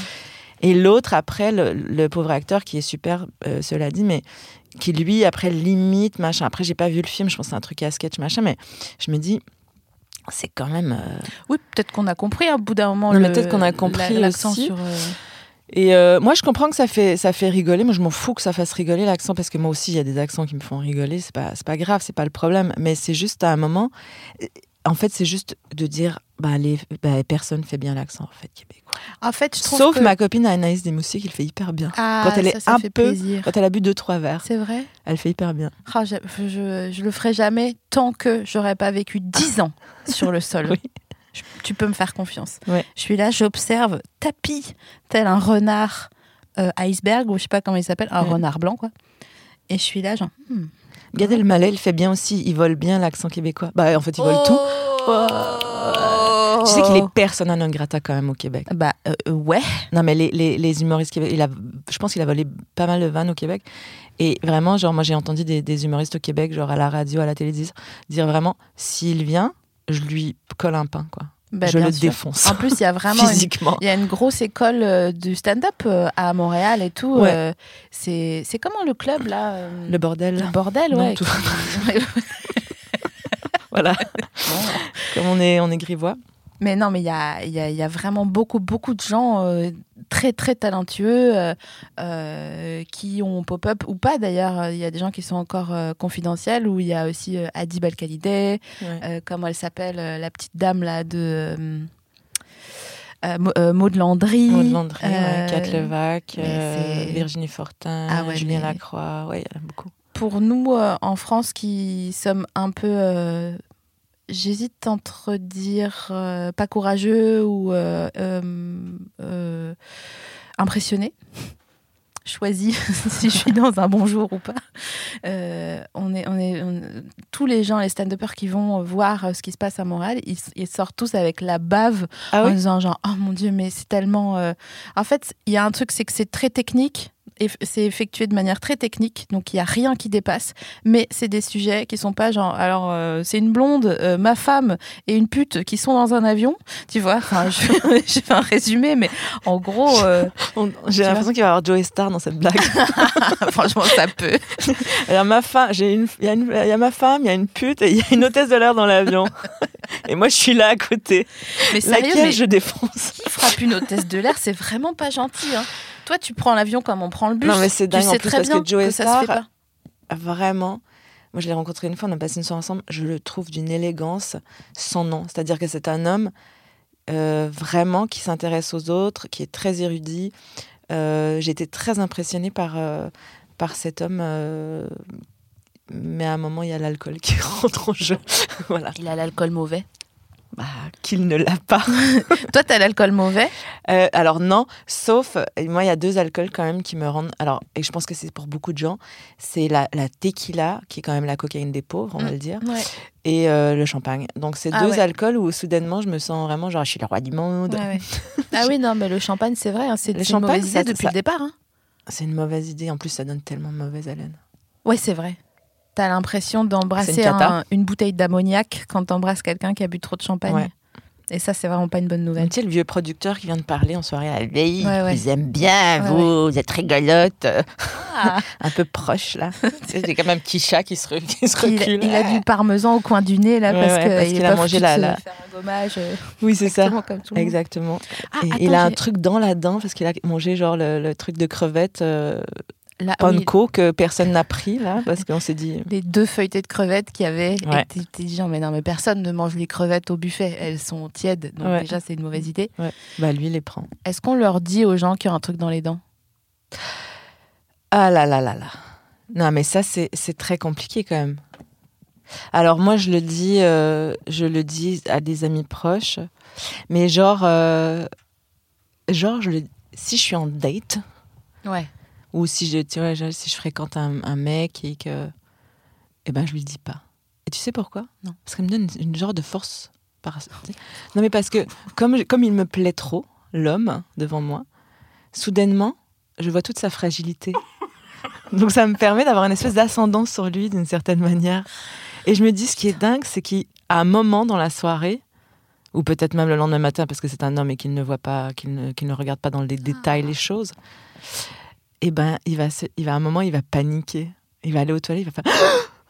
Et l'autre, après, le, le pauvre acteur qui est super, euh, cela dit, mais qui lui, après, limite, machin. Après, j'ai pas vu le film, je pense que c'est un truc à sketch, machin, mais je me dis, c'est quand même. euh, Oui, peut-être qu'on a compris à bout d'un moment. Peut-être qu'on a compris l'accent sur. euh, Et euh, moi, je comprends que ça fait, ça fait rigoler. Moi, je m'en fous que ça fasse rigoler l'accent parce que moi aussi, il y a des accents qui me font rigoler. C'est pas, pas grave, c'est pas le problème. Mais c'est juste à un moment. En fait, c'est juste de dire, bah, les, bah, personne fait bien l'accent en fait québécois. En fait, je trouve Sauf que- ma copine Anaïs Desmoustiers qui le fait hyper bien. Ah, quand elle est ça, un peu- plaisir. Quand elle a bu deux trois verres, C'est vrai? elle fait hyper bien. Ah, je, je, je le ferai jamais tant que j'aurais pas vécu 10 ans sur le sol. Oui. Je- tu peux me faire confiance. Ouais. Je suis là, j'observe tapis tel un renard euh, iceberg ou je sais pas comment il s'appelle, un Ouais. renard blanc quoi. Et je suis là genre. hmm. Gad Elmaleh, il fait bien aussi. Il vole bien l'accent québécois. Bah, en fait, il vole tout. Tu sais qu'il est persona non grata quand même au Québec. Bah euh, euh, ouais. Non, mais les, les, les humoristes québécois, il a, je pense qu'il a volé pas mal de vannes au Québec. Et vraiment, genre, moi, j'ai entendu des, des humoristes au Québec, genre à la radio, à la télé, dire, dire vraiment, s'il vient, je lui colle un pain, quoi. Bah, je le sûr. défonce. En plus, il y a vraiment physiquement. il y a une grosse école euh, du stand-up euh, à Montréal et tout. Ouais. euh, c'est c'est comment le club là Le bordel. le bordel Non, ouais. tout- Voilà. Comme on est, on est grivois. Mais non, mais il y a, il y, a, il y a vraiment beaucoup, beaucoup de gens euh, très, très talentueux euh, euh, qui ont pop-up ou pas d'ailleurs. Il y a des gens qui sont encore euh, confidentiels où il y a aussi euh, Adi Balkalideh, euh, comment elle s'appelle, la petite dame là de. Euh, Maud Landry. Maud Landry, ouais, Kat Levac, Virginie Fortin, Ah ouais, Julien mais- Lacroix. Ouais, il y en a beaucoup. pour nous en France qui sommes un peu j'hésite entre dire euh, pas courageux ou euh, euh, impressionné. Choisi si je suis dans un bon jour ou pas. On est on est on- tous les gens les stand-uppers qui vont voir ce qui se passe à Montréal ils, ils sortent tous avec la bave Ah en oui? disant genre oh mon dieu mais c'est tellement en fait il y a un truc c'est que c'est très technique c'est effectué de manière très technique donc il y a rien qui dépasse mais c'est des sujets qui sont pas genre alors euh, c'est une blonde euh, ma femme et une pute qui sont dans un avion tu vois enfin je, je fais un résumé mais en gros euh, J'ai l'impression qu'il va y avoir Joey Star dans cette blague. franchement ça peut Alors, ma femme, j'ai une, il y, a y ma femme, il y a une pute et il y a une hôtesse de l'air dans l'avion. et moi, je suis là à côté. mais sérieux Laquelle mais je défonce? qui frappe une hôtesse de l'air c'est vraiment pas gentil hein. Toi tu prends l'avion comme on prend le bus Non, mais c'est dingue tu en sais plus très parce que ça Star- se fait pas Vraiment. Moi, je l'ai rencontré une fois, on a passé une soirée ensemble. Je le trouve d'une élégance sans nom. C'est-à-dire que c'est un homme euh, vraiment qui s'intéresse aux autres, qui est très érudit. Euh, J'ai été très impressionnée par, euh, par cet homme. euh, mais à un moment, il y a l'alcool qui rentre en jeu. voilà. il a l'alcool mauvais bah, qu'il ne l'a pas. Toi, t'as l'alcool mauvais? Euh, alors non, sauf euh, moi il y a deux alcools quand même qui me rendent. Alors et je pense que c'est pour beaucoup de gens, c'est la, la tequila qui est quand même la cocaïne des pauvres, on va Mm. le dire, Ouais. et euh, le champagne. Donc c'est Ah deux ouais. alcools où soudainement je me sens vraiment genre je suis le roi du monde. ah oui, non, mais le champagne, c'est vrai, hein, c'est une champagne, mauvaise idée depuis ça- le départ. hein. C'est une mauvaise idée. En plus ça donne tellement mauvaise haleine. Ouais, c'est vrai. T'as l'impression C'est d'embrasser une cata. un- une bouteille d'ammoniac quand t'embrasses quelqu'un qui a bu trop de champagne. Ouais. Et ça, c'est vraiment pas une bonne nouvelle. Tu sais le vieux producteur qui vient de parler en soirée. Ah, oui, Ouais, ouais. vous aime bien, Ouais, vous, vous êtes rigolote. Ah, Un peu proche là. Comme un petit chat qui se, re- qui se il, recule. il a du parmesan au coin du nez, là, parce qu'il a mangé la- de se la- faire un gommage. euh, Oui c'est ça. exactement comme tout le monde. Exactement. Ah, Et attends, il a un truc dans la dent parce qu'il a mangé genre le, le truc de crevette euh, oui, panko que personne n'a pris là parce qu'on s'est dit les deux feuilletées de crevettes qu'il y avait. Ouais. Et t'es dit, mais non, mais personne ne mange les crevettes au buffet. Elles sont tièdes. Donc Ouais. déjà, c'est une mauvaise idée. bah lui il les prend. Est-ce qu'on leur dit aux gens qui ont un truc dans les dents? Ah là là là là. Non mais ça c'est c'est très compliqué quand même. Alors moi je le dis euh, je le dis à des amis proches mais genre euh, genre je le si je suis en date Ouais. Ou si je tu vois, je- si je fréquente un, un mec et que eh ben je lui dis pas. Et tu sais pourquoi? Non. Parce qu'il me donne une, une genre de force par Non mais parce que comme comme il me plaît trop l'homme devant moi, soudainement, je vois toute sa fragilité. Donc ça me permet d'avoir une espèce d'ascendant sur lui d'une certaine manière. Et je me dis ce qui est dingue, c'est qu'à un moment dans la soirée ou peut-être même le lendemain matin parce que c'est un homme et qu'il ne voit pas qu'il ne, qu'il ne regarde pas dans les détails les choses eh ben, il va, se- il va à un moment, il va paniquer. Il va aller aux toilettes, il va faire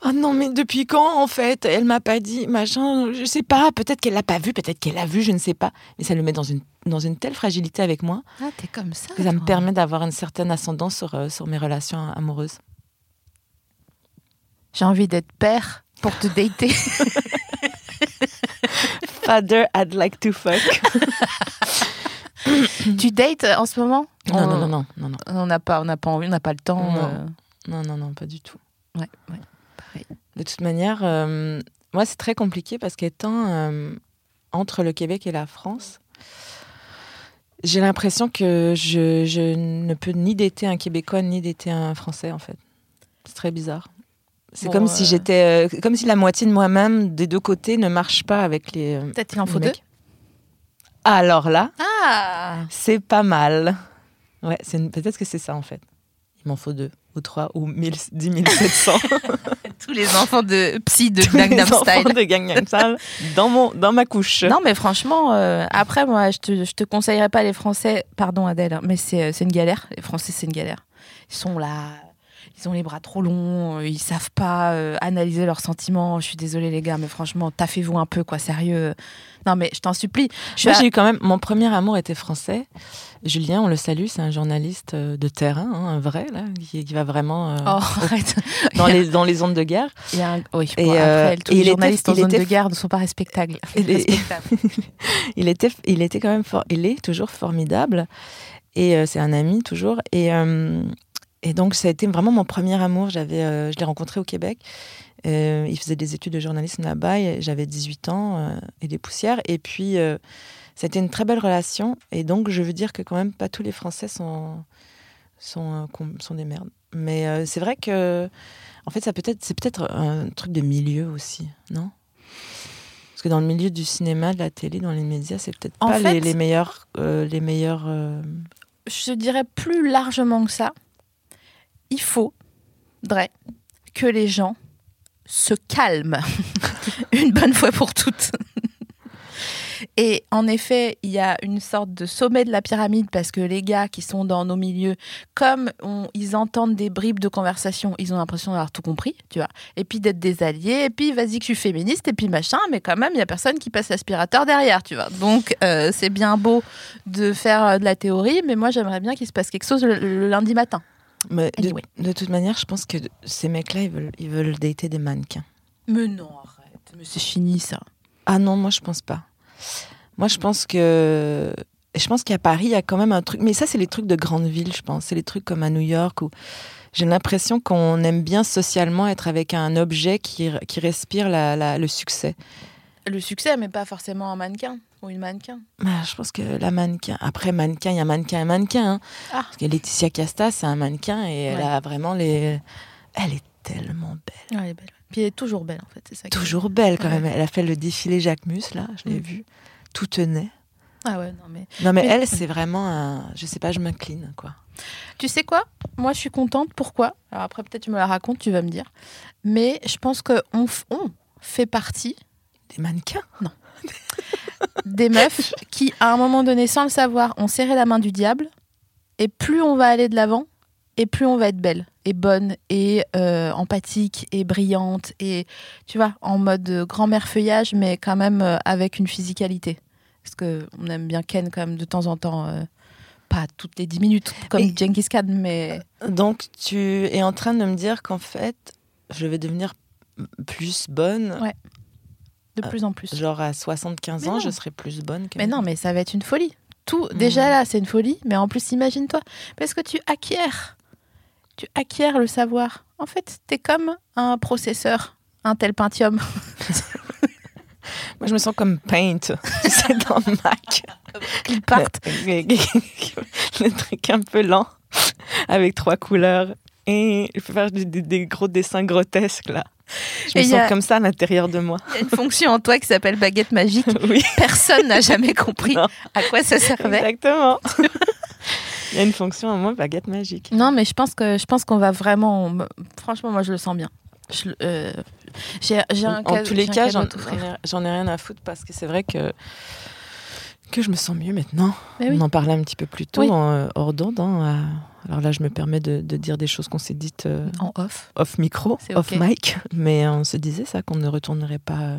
Oh non, mais depuis quand en fait? Elle m'a pas dit, machin, je sais pas, peut-être qu'elle l'a pas vu, peut-être qu'elle l'a vu, je ne sais pas. Mais ça le met dans une, dans une telle fragilité avec moi Ah, t'es comme ça. que ça me permet d'avoir une certaine ascendance sur, euh, sur mes relations amoureuses. J'ai envie d'être père pour te dater. Father, I'd like to fuck. tu dates en ce moment non, On- non, non, non, non, non, On n'a pas, on n'a pas envie, on n'a pas le temps. Non. euh, non, non, non, pas du tout. Ouais, ouais, pareil. De toute manière, euh, moi, c'est très compliqué parce qu'étant euh, entre le Québec et la France, j'ai l'impression que je, je ne peux ni dater un Québécois ni dater un Français, en fait. C'est très bizarre. C'est Bon, comme si euh, j'étais, euh, comme si la moitié de moi-même des deux côtés ne marche pas avec les. euh, Peut-être il en faut deux. mecs. Alors là, Ah c'est pas mal. Ouais, c'est une- peut-être que c'est ça en fait. Il m'en faut deux, ou trois, ou 1000 10 700. Tous les enfants de psy de Tous les Gangnam enfants Style. de Gangnam Style dans, mon, dans ma couche. Non, mais franchement, euh, après, moi, je te, je te conseillerais pas les Français. Pardon, Adèle, hein, mais c'est euh, c'est une galère. Les Français, c'est une galère. Ils sont là, ils ont les bras trop longs, euh, ils savent pas euh, analyser leurs sentiments. Je suis désolée, les gars, mais franchement, taffez-vous un peu, quoi, sérieux. Non, mais je t'en supplie. Moi, à- j'ai eu quand même. Mon premier amour était français. Julien, on le salue, c'est un journaliste euh, de terrain, hein, un vrai, là, qui, qui va vraiment euh, Oh, arrête. dans, les, dans les zones de guerre. Il y a un- Oui, Et, bon, euh, après, tous et les il était- journalistes en zone était- de guerre ne sont pas respectables. Il est- il était, il était quand même fort, il est toujours formidable et euh, c'est un ami toujours et euh, et donc ça a été vraiment mon premier amour. J'avais, euh, je l'ai rencontré au Québec. Euh, il faisait des études de journalisme là-bas. J'avais 18 ans euh, et des poussières. Et puis euh, ça a été une très belle relation. Et donc je veux dire que quand même pas tous les Français sont sont euh, sont des merdes. Mais c'est vrai que en fait ça peut être c'est peut-être un truc de milieu aussi, non? Parce que dans le milieu du cinéma, de la télé, dans les médias, c'est peut-être pas fait- les, les meilleurs. les meilleurs je dirais plus largement que ça, il faudrait que les gens se calment une bonne fois pour toutes. Et en effet, il y a une sorte de sommet de la pyramide parce que les gars qui sont dans nos milieux, comme ils entendent des bribes de conversation, ils ont l'impression d'avoir tout compris, tu vois. Et puis d'être des alliés, et puis vas-y que je suis féministe, et puis machin, mais quand même, il y a personne qui passe l'aspirateur derrière, tu vois. Donc euh, c'est bien beau de faire euh, de la théorie, mais moi j'aimerais bien qu'il se passe quelque chose le lundi matin. Mais de, toute manière, je pense que ces mecs-là, ils veulent, ils veulent dater des mannequins. Mais non, arrête, mais c'est fini ça. Ah non, moi, je pense pas. Moi, je pense que. Je pense qu'à Paris, il y a quand même un truc. Mais ça, c'est les trucs de grande ville, je pense. C'est les trucs comme à New York où j'ai l'impression qu'on aime bien socialement être avec un objet qui, qui respire la- la- le succès. le succès, mais pas forcément un mannequin ou une mannequin. Bah, je pense que la mannequin. Après, mannequin, il y a mannequin et mannequin. hein. Ah. Parce que Laetitia Casta, c'est un mannequin et elle a vraiment les. Elle est tellement belle. Ouais, elle est belle. Puis elle est toujours belle, en fait, c'est ça. Toujours belle quand Ouais. même. Elle a fait le défilé Jacquemus, là, je l'ai Mm. vu. Tout tenait. Ah ouais, non, mais. Non, mais Mais- elle, c'est vraiment un. Je sais pas, je m'incline, quoi. Tu sais quoi? Moi, je suis contente. Pourquoi? Alors après, peut-être tu me la racontes, tu vas me dire. Mais je pense qu'on on fait partie Des mannequins? des meufs qui, à un moment donné, sans le savoir, ont serré la main du diable. Et plus on va aller de l'avant, et plus on va être belle, et bonne, et euh, empathique, et brillante, et tu vois, en mode grand-mère feuillage, mais quand même euh, avec une physicalité. Parce qu'on aime bien Ken quand même de temps en temps, euh, pas toutes les 10 minutes, comme Et- Genghis Khan, mais Donc, tu es en train de me dire qu'en fait, je vais devenir plus bonne. Ouais. De plus en plus. Genre à 75 Mais ans, non. je serai plus bonne que Mais non, mais ça va être une folie. Tout, Mm. déjà là, c'est une folie, mais en plus, imagine-toi, parce que tu acquiers, tu acquiers le savoir. En fait, t'es comme un processeur, un tel Pentium. Moi, je me sens comme Paint, tu sais, dans Mac. Ils partent. le truc un peu lent, avec trois couleurs. Et je peux faire des, des- des gros dessins grotesques, là. Je me sens a- comme ça à l'intérieur de moi. Il y a une fonction en toi qui s'appelle baguette magique. Oui, Personne n'a jamais compris Non. à quoi ça servait. exactement. Il y a une fonction en moi, baguette magique. Non, mais je pense que je pense qu'on va vraiment. Franchement, moi, je le sens bien. Je euh, J'ai j'ai un en tous les cas, j'en ai rien à foutre parce que c'est vrai que, que je me sens mieux maintenant. Oui. On en parlait un petit peu plus tôt Oui. en euh, hors d'onde. hein, alors là, je me permets de, de dire des choses qu'on s'est dites euh, En off. off micro, off mic, mais on se disait ça qu'on ne retournerait pas. euh,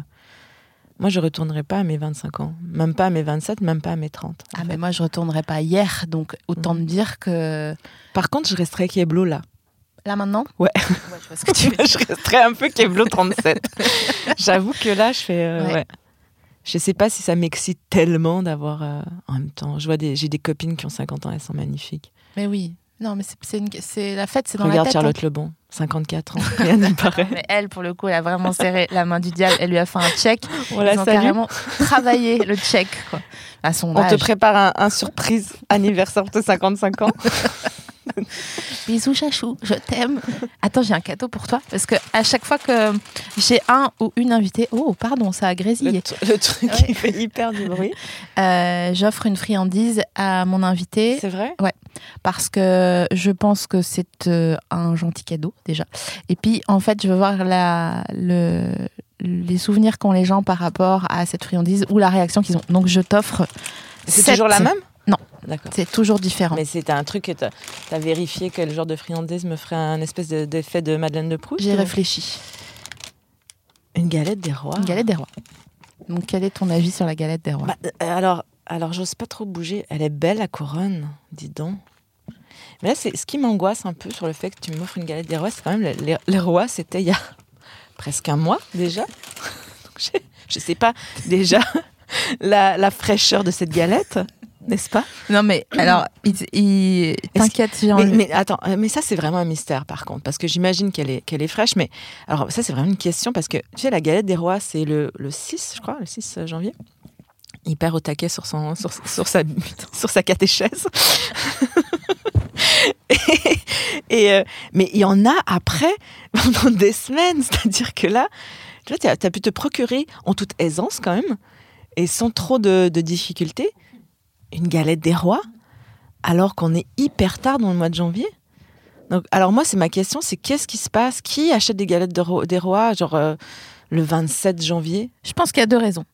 Moi, je retournerais pas à mes 25 ans, même pas à mes 27, même pas à mes 30. en Ah, fait. mais moi, je retournerai pas hier, donc autant Mhm. me dire que. Par contre, je resterais Keblo là. Là maintenant? Ouais. Ouais, je vois ce que tu veux je resterais un peu Keblo 37. J'avoue que là, je fais. euh, Ouais. ouais. Je sais pas si ça m'excite tellement d'avoir. euh, en même temps, je vois des, j'ai des copines qui ont 50 ans, elles sont magnifiques. Mais oui. Non, mais c'est- la fête, c'est dans Regarde la tête. hein. Charlotte Lebon, 54 ans, rien n'y paraît. Mais elle, pour le coup, elle a vraiment serré la main du diable. Elle lui a fait un check. On Ils ont carrément travaillé le check, quoi. À son On te prépare un, un surprise anniversaire de 55 ans. Bisous, chachou, je t'aime. Attends, j'ai un cadeau pour toi. Parce que à chaque fois que j'ai un ou une invitée, oh, pardon, ça a grésillé. le truc Ouais. qui fait hyper du bruit. Euh, J'offre une friandise à mon invité C'est vrai? Parce que je pense que c'est euh, un gentil cadeau déjà. Et puis, en fait, je veux voir la, le, les souvenirs qu'ont les gens par rapport à cette friandise ou la réaction qu'ils ont. Donc, je t'offre. C'est toujours la même? D'accord. C'est toujours différent. Mais c'était un truc que tu as, vérifié quel genre de friandise me ferait un espèce de- d'effet de Madeleine de Proust J'ai ou- réfléchi. Une galette des rois Une galette des rois. Donc, quel est ton avis sur la galette des rois? Bah, euh, alors, alors j'ose pas trop bouger. Elle est belle, la couronne, dis donc. Mais là, c'est ce qui m'angoisse un peu sur le fait que tu m'offres une galette des rois, c'est quand même les, les- rois, c'était il y a presque un mois déjà. Donc, je, je sais pas déjà la, la fraîcheur de cette galette, n'est-ce pas? Non, mais alors, il, il- t'inquiète, mais, mais attends, euh, mais ça c'est vraiment un mystère par contre, parce que j'imagine qu'elle est, qu'elle est fraîche, mais alors ça c'est vraiment une question, parce que tu sais, la galette des rois c'est le, le 6, je crois, le 6 janvier? Hyper au taquet sur, son, sur, sur sa, sur sa catéchèse. et, et, euh, mais il y en a après, pendant des semaines, c'est-à-dire que là, tu vois, as, as pu te procurer en toute aisance quand même, et sans trop de, de difficultés, une galette des rois alors qu'on est hyper tard dans le mois de janvier. Donc, alors moi, c'est ma question, c'est qu'est-ce qui se passe? Qui achète des galettes de ro- des rois, genre euh, le 27 janvier? Je pense qu'il y a deux raisons.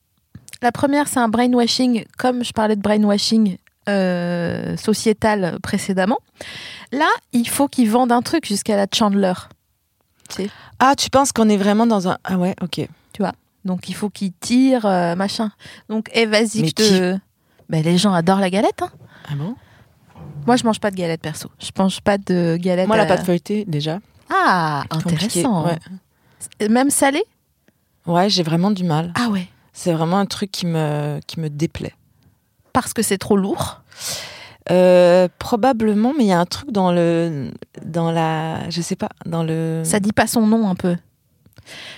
La première, c'est un brainwashing, comme je parlais de brainwashing euh, sociétal précédemment. Là, il faut qu'ils vendent un truc jusqu'à la Chandler. Ah, tu penses qu'on est vraiment dans un... Ah ouais, ok. Donc, il faut qu'ils tirent, euh, machin. Donc, eh, vas-y, je te... Ben, les gens adorent la galette. hein. Ah bon? Moi, je mange pas de galette perso. Je mange pas de galette. Moi, la à- pâte feuilletée, déjà. Ah, intéressant. Ouais, Même salé? Ouais j'ai vraiment du mal. Ah ouais. C'est vraiment un truc qui me, qui me déplaît. Parce que c'est trop lourd? Euh, probablement, mais il y a un truc dans le... Dans la... Je sais pas, dans le... Ça dit pas son nom un peu.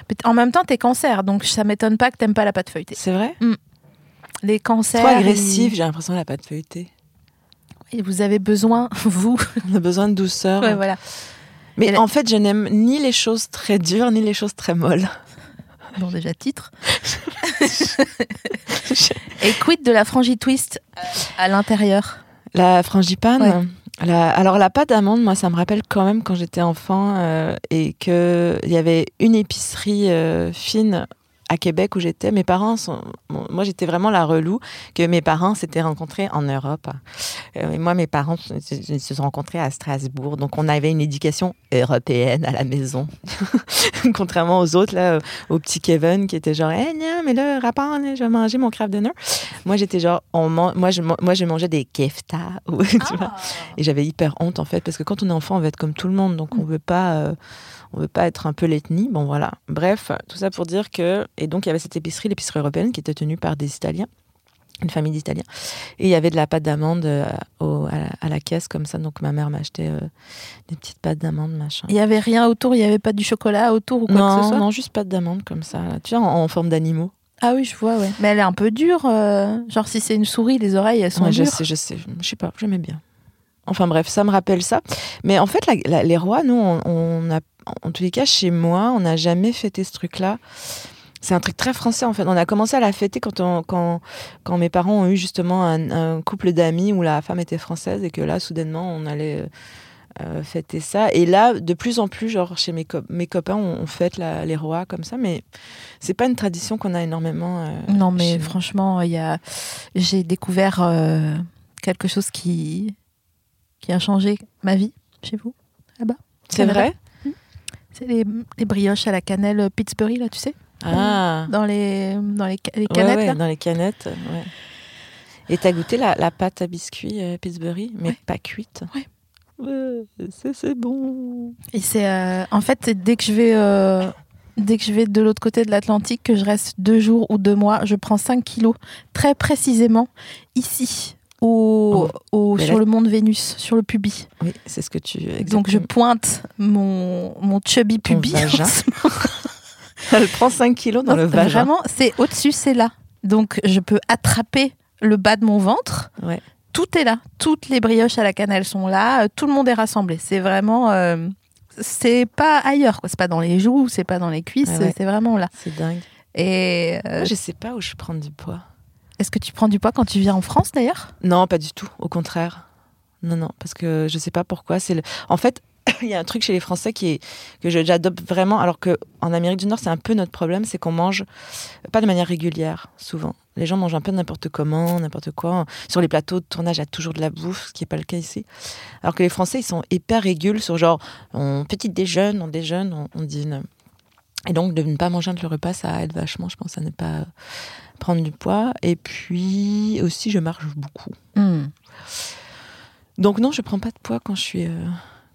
Mais En même temps, t'es cancer, donc ça m'étonne pas que t'aimes pas la pâte feuilletée. C'est vrai? Les cancers. Trop agressif, j'ai l'impression, la pâte feuilletée. ils- Et vous avez besoin, vous. On a besoin de douceur. Ouais, voilà. Mais en fait, je n'aime ni les choses très dures, ni les choses très molles. Bon, déjà, titre. Et quid de la frangie twist euh, à l'intérieur? La frangipane. Ouais. la- alors la pâte d'amande, moi, ça me rappelle quand même quand j'étais enfant euh, et que il y avait une épicerie euh, fine à Québec où j'étais. Mes parents sont, bon, moi, j'étais vraiment la relou que mes parents s'étaient rencontrés en Europe. Euh, et moi, mes parents se se- sont rencontrés à Strasbourg, donc on avait une éducation européenne à la maison, contrairement aux autres là, au petit Kevin qui était genre, eh non, mais là, rapport, là, je vais manger mon craft dinner. Moi, j'étais genre, on man- moi, je, man- moi, je mangeais des kefta. tu vois? Et j'avais hyper honte en fait, parce que quand on est enfant, on veut être comme tout le monde, donc on veut pas, euh, on veut pas être un peu l'ethnie. Bon voilà. Bref, tout ça pour dire que et donc il y avait cette épicerie, l'épicerie européenne, qui était tenue par des Italiens, une famille d'Italiens, et il y avait de la pâte d'amande euh, à, la, à la caisse comme ça. Donc ma mère m'achetait euh, des petites pâtes d'amande machin. Il y avait rien autour, il y avait pas du chocolat autour ou quoi que ce Non, soit? non, juste pâte d'amande comme ça. là. Tu vois, en, en forme d'animaux. Ah oui, je vois, ouais. Mais elle est un peu dure. euh, genre, si c'est une souris, les oreilles, elles sont Ouais, je dures. sais, je sais. Je sais pas, j'aimais bien. Enfin bref, ça me rappelle ça. Mais en fait, la- la- les rois, nous, on, on a, en tous les cas, chez moi, on n'a jamais fêté ce truc-là. C'est un truc très français en fait. On a commencé à la fêter quand, on- quand, quand mes parents ont eu justement un, un couple d'amis où la femme était française et que là, soudainement, on allait euh, fêter ça. Et là, de plus en plus, genre chez mes, co- mes copains, on, on fête la- les rois comme ça, mais c'est pas une tradition qu'on a énormément. euh, Non, mais franchement, il y a... j'ai découvert euh, quelque chose qui... qui a changé ma vie chez vous, là-bas. C'est vrai C'est les, les brioches à la cannelle Pittsburgh, là, tu sais Ah. Dans les, dans les, ca- les Ouais, canettes, ouais, là. dans les canettes. ouais. Et t'as goûté la, la pâte à biscuits euh, Pillsbury, mais Ouais. pas cuite Ouais. Ouais, c'est bon. Et c'est... euh, en fait, dès que je vais... euh, Dès que je vais de l'autre côté de l'Atlantique, que je reste deux jours ou deux mois, je prends 5 kilos très précisément ici, au, au- mais sur là- le mont de Vénus, sur le pubis. Oui, c'est ce que tu. Donc je exactement. pointe mon, mon chubby pubis. vagin. Elle prend 5 kilos dans Non, le vagin. Vraiment, c'est au-dessus, c'est là. Donc je peux attraper le bas de mon ventre. Ouais. Tout est là. Toutes les brioches à la cannelle sont là. Euh, Tout le monde est rassemblé. C'est vraiment. euh, c'est pas ailleurs. C'est pas dans les joues, c'est pas dans les cuisses, Ouais, ouais. c'est vraiment là. C'est dingue. Et euh, Moi, je sais pas où je prends du poids. Est-ce que tu prends du poids quand tu viens en France d'ailleurs? Non, pas du tout. Au contraire. Non, non, parce que je sais pas pourquoi. C'est le... En fait, il y a un truc chez les Français qui est que j'adopte vraiment, alors que en Amérique du Nord, c'est un peu notre problème, c'est qu'on mange pas de manière régulière, souvent. Les gens mangent un peu n'importe comment, n'importe quoi. Sur les plateaux de tournage, il y a toujours de la bouffe, ce qui n'est pas le cas ici. Alors que les Français, ils sont hyper régules sur genre, on petit déjeune, on déjeune, on, on dîne. Et donc, de ne pas manger entre le repas, ça aide vachement, je pense, à ne pas prendre du poids. Et puis aussi, je marche beaucoup. Hmm. Donc non, je prends pas de poids quand je suis euh,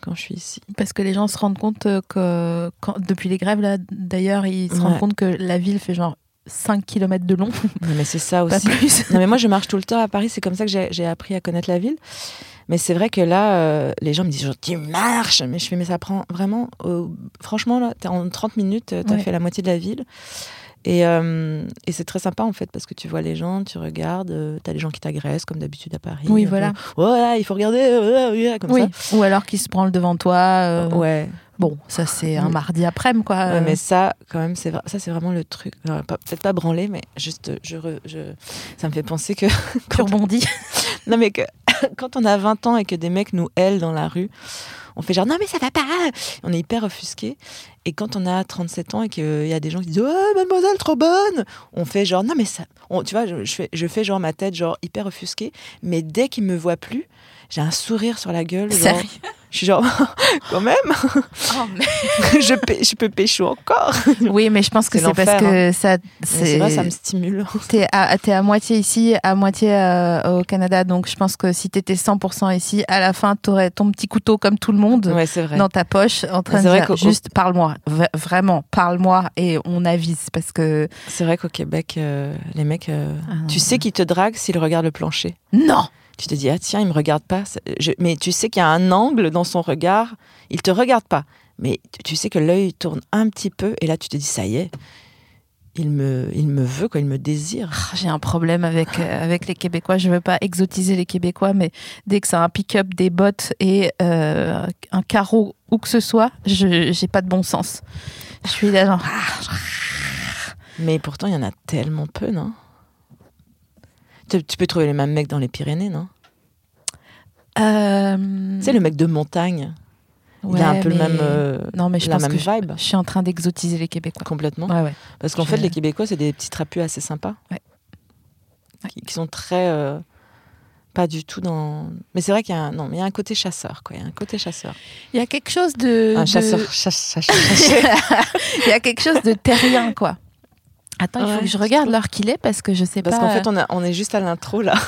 quand je suis ici. Parce que les gens se rendent compte euh, que quand- depuis les grèves, là, d'ailleurs, ils se Ouais. rendent compte que la ville fait genre 5 km de long, Non, mais c'est ça aussi. Non mais moi je marche tout le temps à Paris, c'est comme ça que j'ai j'ai appris à connaître la ville. Mais c'est vrai que là, euh, les gens me disent tu marches, mais je fais mais ça prend vraiment, euh, franchement là, t'es en 30 minutes, t'as Ouais. fait la moitié de la ville. Et, euh, et c'est très sympa en fait parce que tu vois les gens, tu regardes, euh, t'as les gens qui t'agressent comme d'habitude à Paris. Oui, voilà. peu, il faut regarder, euh, euh, comme Oui. Ou alors qu'ils se branlent devant toi. ça. Ouais. Bon, ça c'est un mardi après-midi, quoi. Ouais, mais ça, quand même, c'est ça, c'est vraiment le truc. Peut-être pas branler, mais juste, je, re- je, ça me fait penser que, tu rebondis. non, mais que quand on a 20 ans et que des mecs nous hèlent dans la rue, on fait genre non mais ça va pas. On est hyper offusqué. Et quand on a 37 ans et qu'il y a des gens qui disent oh mademoiselle trop bonne, on fait genre non mais ça. on- tu vois, je, je fais, je fais genre ma tête genre hyper offusquée. Mais dès qu'ils me voient plus, j'ai un sourire sur la gueule. genre- je suis genre quand même, je, pê- je peux pécho encore. Oui, mais je pense que C'est parce que ça. Mais C'est vrai, ça me stimule. T'es à, t'es à moitié ici, à moitié euh, au Canada, donc je pense que si t'étais 100% ici, à la fin, t'aurais ton petit couteau comme tout le monde Ouais, vrai. dans ta poche, en train de dire juste parle-moi, vraiment, parle-moi et on avise parce que C'est vrai qu'au Québec, euh, les mecs, euh, Ah tu sais qu'ils te draguent s'ils regardent le plancher. non, Tu te dis, ah tiens, il me regarde pas. Je- Mais tu sais qu'il y a un angle dans son regard. Il te regarde pas. Mais tu- sais que l'œil tourne un petit peu et là tu te dis ça y est, il me, il me veut, quoi, il me désire. Ah, J'ai un problème avec, euh, avec les Québécois. Je veux pas exotiser les Québécois, mais dès que c'est un pick-up, des bottes et euh, un carreau, où que ce soit, je j'ai pas de bon sens. Je suis là, genre. ah, Mais pourtant il y en a tellement peu, non? Tu, peux trouver les mêmes mecs dans les Pyrénées, non? Euh, sais, le mec de montagne, il a un peu le même, euh, Non, mais je la pense même que vibe. je suis en train d'exotiser les Québécois. complètement. Ouais, ouais. Parce qu'en Je- fait, les Québécois, c'est des petits trapus assez sympas. Qui, qui sont très. euh, pas du tout dans. Mais c'est vrai qu'il y a un, non, mais il y a un côté chasseur, quoi. Il y a un côté chasseur. Il y a quelque chose de. un de- chasseur chasse- chasse- chassé. Il y a quelque chose de terrien, quoi. Attends, il faut Ouais, que je regarde l'heure qu'il est parce que je sais Parce pas. qu'en fait, on, a, on est juste à l'intro, là.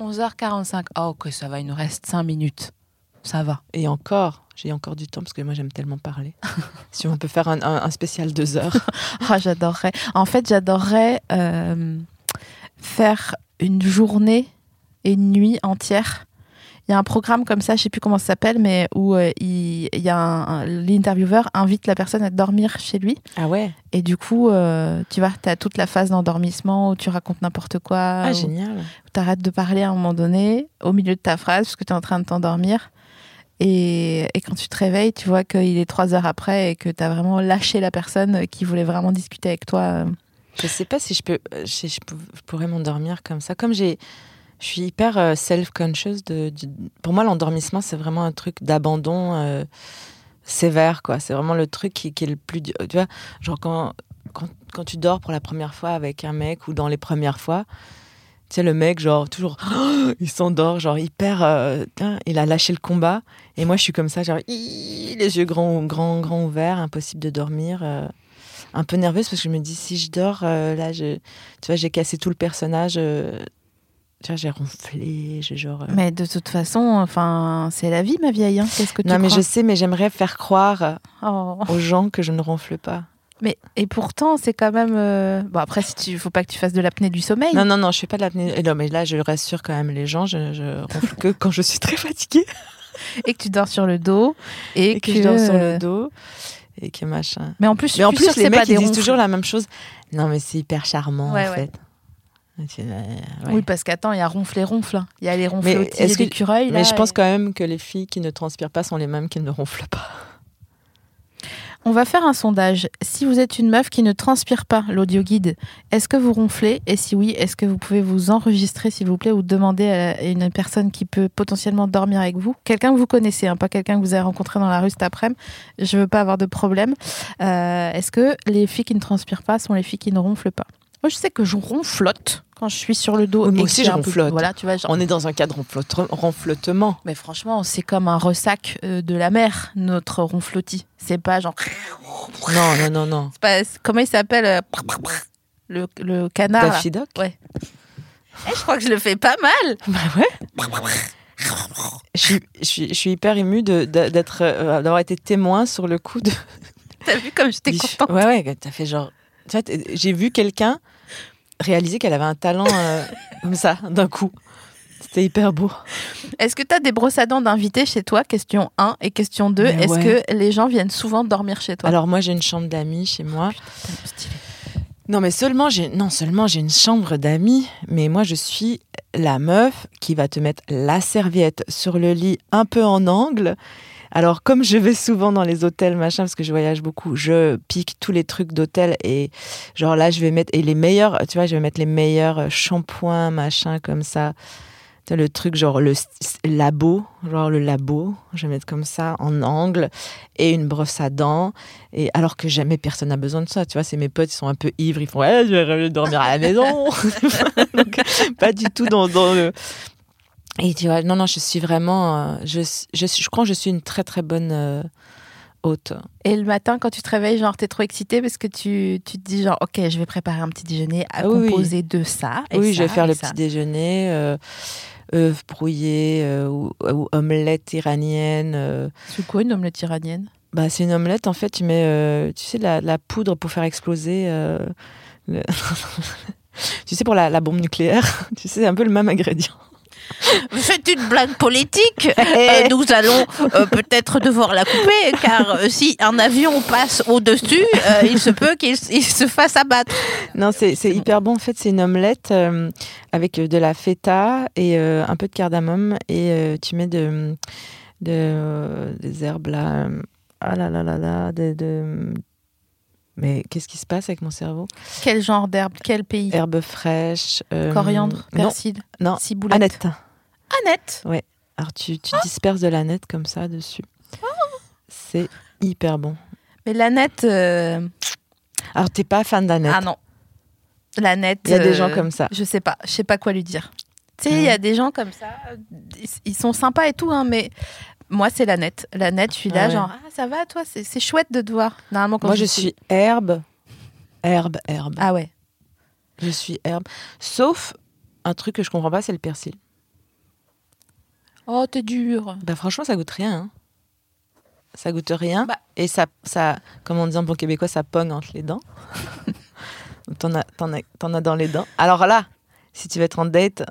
11h45. Oh, ok, ça va, il nous reste 5 minutes. Ça va. Et encore, j'ai encore du temps parce que moi, j'aime tellement parler. si on peut faire un, un- un spécial deux heures. Ah, j'adorerais. En fait, j'adorerais euh, faire une journée et une nuit entière. Il y a un programme comme ça, je sais plus comment ça s'appelle, mais où euh, il, il y a l'intervieweur invite la personne à dormir chez lui. Ah ouais Et du coup, euh, tu vois, tu as toute la phase d'endormissement où tu racontes n'importe quoi, Ah, où génial. tu arrêtes de parler à un moment donné, au milieu de ta phrase, parce que tu es en train de t'endormir. Et, et quand tu te réveilles, tu vois qu'il est trois heures après et que tu as vraiment lâché la personne qui voulait vraiment discuter avec toi. Je sais pas si je peux, euh, je pourrais m'endormir comme ça. Comme j'ai, je suis hyper euh, self-conscious. De, pour moi, l'endormissement, c'est vraiment un truc d'abandon euh, sévère, quoi. C'est vraiment le truc qui, est le plus, tu vois, genre quand, quand, quand tu dors pour la première fois avec un mec ou dans les premières fois. Tu sais, le mec, genre, toujours, il s'endort, genre, hyper. euh, il a lâché le combat. Et moi, je suis comme ça, genre, les yeux grands, grands, grands ouverts, impossible de dormir. euh, un peu nerveuse parce que je me dis, si je dors, là, tu vois, j'ai cassé tout le personnage. Euh, tu vois, j'ai ronflé, j'ai genre. euh, Mais de toute façon, enfin, c'est la vie, ma vieille. hein. Qu'est-ce que tu Non, mais je sais, mais j'aimerais faire croire Oh. aux gens que je ne ronfle pas. Mais et pourtant, c'est quand même. euh, Bon, après, si tu, faut pas que tu fasses de l'apnée du sommeil. Non, non, non, je fais pas de l'apnée. Non, mais là, je rassure quand même les gens, je, je ronfle que quand je suis très fatiguée Et que tu dors sur le dos. Et, et que, je dors sur euh, le dos et que machin. Mais en plus, Mais en plus que les c'est pas mecs, ils disent ronfles. toujours la même chose. Non, mais c'est hyper charmant, Ouais, en ouais. fait. Ouais. Oui, parce qu'attends, il y a ronfle et ronfle. hein. Il y a les ronfles et que- l'écureuil. Mais là, je pense et- quand même que les filles qui ne transpirent pas sont les mêmes qui ne ronflent pas. On va faire un sondage. Si vous êtes une meuf qui ne transpire pas l'audio guide, est-ce que vous ronflez? Et si oui, est-ce que vous pouvez vous enregistrer, s'il vous plaît, ou demander à une personne qui peut potentiellement dormir avec vous? Quelqu'un que vous connaissez, hein, pas quelqu'un que vous avez rencontré dans la rue cet après-midi. Je veux pas avoir de problème. Euh, est-ce que les filles qui ne transpirent pas sont les filles qui ne ronflent pas? Moi, je sais que je ronflotte quand je suis sur le dos. Oui, et aussi, je ronflotte. Voilà, tu vois, genre- On est dans un cadre ronflotte- ronflotement. Mais franchement, c'est comme un ressac euh, de la mer, notre ronflotis. C'est pas genre. Non, non, non, non. pas- comment il s'appelle euh, le, le canard. Daffy Duck Ouais. Eh, je crois que je le fais pas mal. Bah ouais. Je suis, je suis, je suis hyper émue d'être, euh, d'avoir été témoin sur le coup de. T'as vu comme j'étais contente. Ouais, ouais, t'as fait genre. J'ai vu quelqu'un réaliser qu'elle avait un talent euh, comme ça, d'un coup. C'était hyper beau. Est-ce que t'as des brosses à dents d'invités chez toi? Question 1 et question 2. Mais Est-ce ouais. que les gens viennent souvent dormir chez toi? Alors moi, j'ai une chambre d'amis chez moi. Tellement stylé. Non, mais seulement j'ai non seulement j'ai une chambre d'amis, mais moi je suis la meuf qui va te mettre la serviette sur le lit un peu en angle. Alors comme je vais souvent dans les hôtels machin parce que je voyage beaucoup, je pique tous les trucs d'hôtel et genre là je vais mettre et les meilleurs, tu vois, je vais mettre les meilleurs shampoings machin comme ça. Le truc genre le labo, genre le labo, je vais mettre comme ça en angle et une brosse à dents et alors que jamais personne n'a besoin de ça, tu vois, c'est mes potes, ils sont un peu ivres, ils font ouais, je vais dormir à la maison. Donc, pas du tout dans, dans le. Et tu vois, non, non, je suis vraiment. euh, je, je, je crois que je suis une très très bonne euh, hôte. Et le matin, quand tu te réveilles, genre, t'es trop excitée parce que tu, tu te dis, genre, ok, je vais préparer un petit déjeuner à Ah oui, composer de ça. et oui, je vais faire le ça. petit déjeuner, euh, œufs brouillés euh, ou, ou omelette iranienne. euh. C'est quoi une omelette iranienne? Bah, c'est une omelette, en fait, tu mets, tu sais, la, la poudre pour faire exploser. le- tu sais, pour la, la bombe nucléaire, tu sais, c'est un peu le même ingrédient. Faites une blague politique. Euh, nous allons euh, peut-être devoir la couper, car euh, si un avion passe au-dessus, euh, il se peut qu'il se fasse abattre. Non, c'est hyper bon. En fait, c'est une omelette avec de la feta et un peu de cardamome. Et tu mets de, de, des herbes là. Ah là là là là. De, de- Mais qu'est-ce qui se passe avec mon cerveau? Quel genre d'herbe? Quel pays? Herbes fraîches. euh, Coriandre, persil, non. ciboulette. Annette. Annette. Alors, tu, tu disperses de l'aneth comme ça dessus. C'est hyper bon. Mais l'aneth, euh, Alors, t'es pas fan d'aneth ah non, l'aneth. Il y a des euh, gens comme ça. Je sais pas, je sais pas quoi lui dire. Tu sais, il y a des gens comme ça, euh, ils- ils sont sympas et tout, hein, mais moi c'est l'aneth. L'aneth, je suis là Ah ouais. genre ah ça va toi, c'est chouette de te voir. Normalement quand Moi, je suis suis herbe. Herbe, herbe. ah ouais. Je suis herbe. Sauf un truc que je comprends pas, c'est le persil. Oh t'es dur. Bah franchement, ça goûte rien. hein. Ça goûte rien. Bah. Et ça, ça, comme on dit en bon québécois, ça pogne entre les dents. t'en, as, t'en, as, as dans les dents. Alors là, si tu veux être en date,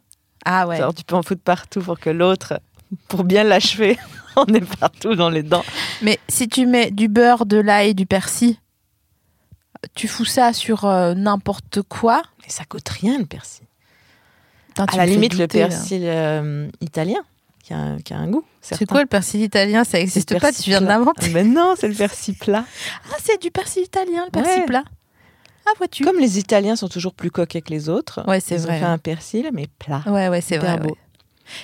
Ah ouais. genre, tu peux en foutre partout pour que l'autre, pour bien l'achever, on est partout dans les dents. Mais si tu mets du beurre, de l'ail, du persil, tu fous ça sur euh, n'importe quoi. Mais ça coûte rien le persil. Tu à la limite, le douter, persil euh, italien, qui a, un- qui a un goût. C'est quoi le persil italien? Ça n'existe pas, tu viens de l'inventer. Mais non, c'est le persil plat. Ah, c'est du persil italien, le persil Ouais. plat. Ah, vois-tu Comme les Italiens sont toujours plus coquets que les autres, Ouais, c'est ils vrai. ont fait un persil, mais plat. Ouais, ouais, c'est vrai. beau. ouais.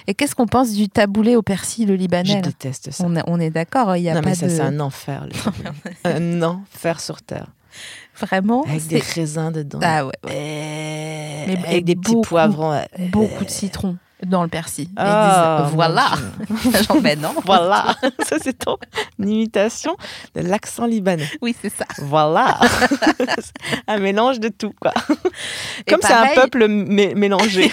Et qu'est-ce qu'on pense du taboulé au persil le Je libanais là déteste ça. on, est- on est d'accord, il y a non, pas mais ça, de... c'est un enfer. le un enfer sur terre. Vraiment, Avec des raisins dedans. Ah ouais, ouais. Et- Mais avec des petits beaucoup, poivrons. beaucoup de citron dans le persil. Ils Ah, disent, voilà. ben non. Voilà. ça, c'est ton une imitation de l'accent libanais. Oui, c'est ça. Voilà. un mélange de tout, quoi. Et Comme c'est un peuple mé- mélangé.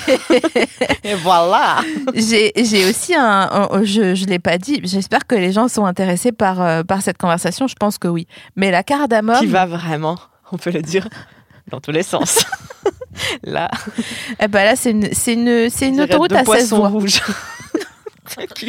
Et voilà. J'ai aussi un, un- je je l'ai pas dit. J'espère que les gens sont intéressés par euh, par cette conversation. Je pense que oui. Mais la cardamome, Qui va vraiment, on peut le dire, dans tous les sens. Là, eh ben là c'est une c'est une c'est une autoroute à 16 poissons voies.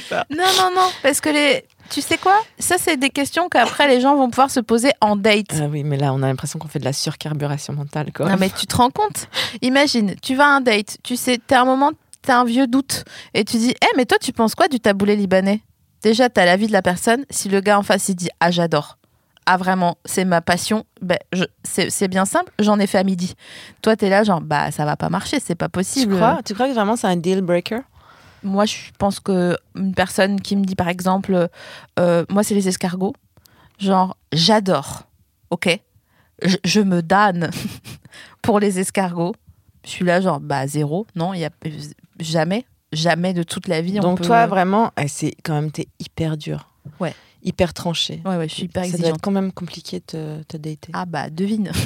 va. Non non non, parce que les tu sais quoi? Ça c'est des questions qu'après les gens vont pouvoir se poser en date. Ah oui, mais là, on a l'impression qu'on fait de la surcarburation mentale, quoi. Non mais tu te rends compte? Imagine, tu vas à un date, tu sais, t'es un moment, t'as un vieux doute et tu dis, eh mais toi tu penses quoi du taboulé libanais? Déjà t'as l'avis de la personne. Si le gars en face il dit, ah j'adore. Ah vraiment, c'est ma passion. Ben, c'est bien simple, j'en ai fait à midi. Toi t'es là genre, bah ça va pas marcher, c'est pas tu possible. crois, tu crois que vraiment c'est un deal breaker? Moi je pense que une personne qui me dit par exemple, euh, moi c'est les escargots, genre j'adore, ok, je, je me damne pour les escargots. Je suis là genre bah zéro, non, il y a jamais, jamais de toute la vie. on Donc peut- toi, vraiment, eh, c'est quand même, t'es hyper dur. Ouais. Hyper tranché. ouais ouais, je suis hyper Ça doit exigeante. être quand même compliqué de te, te dater. Ah bah devine.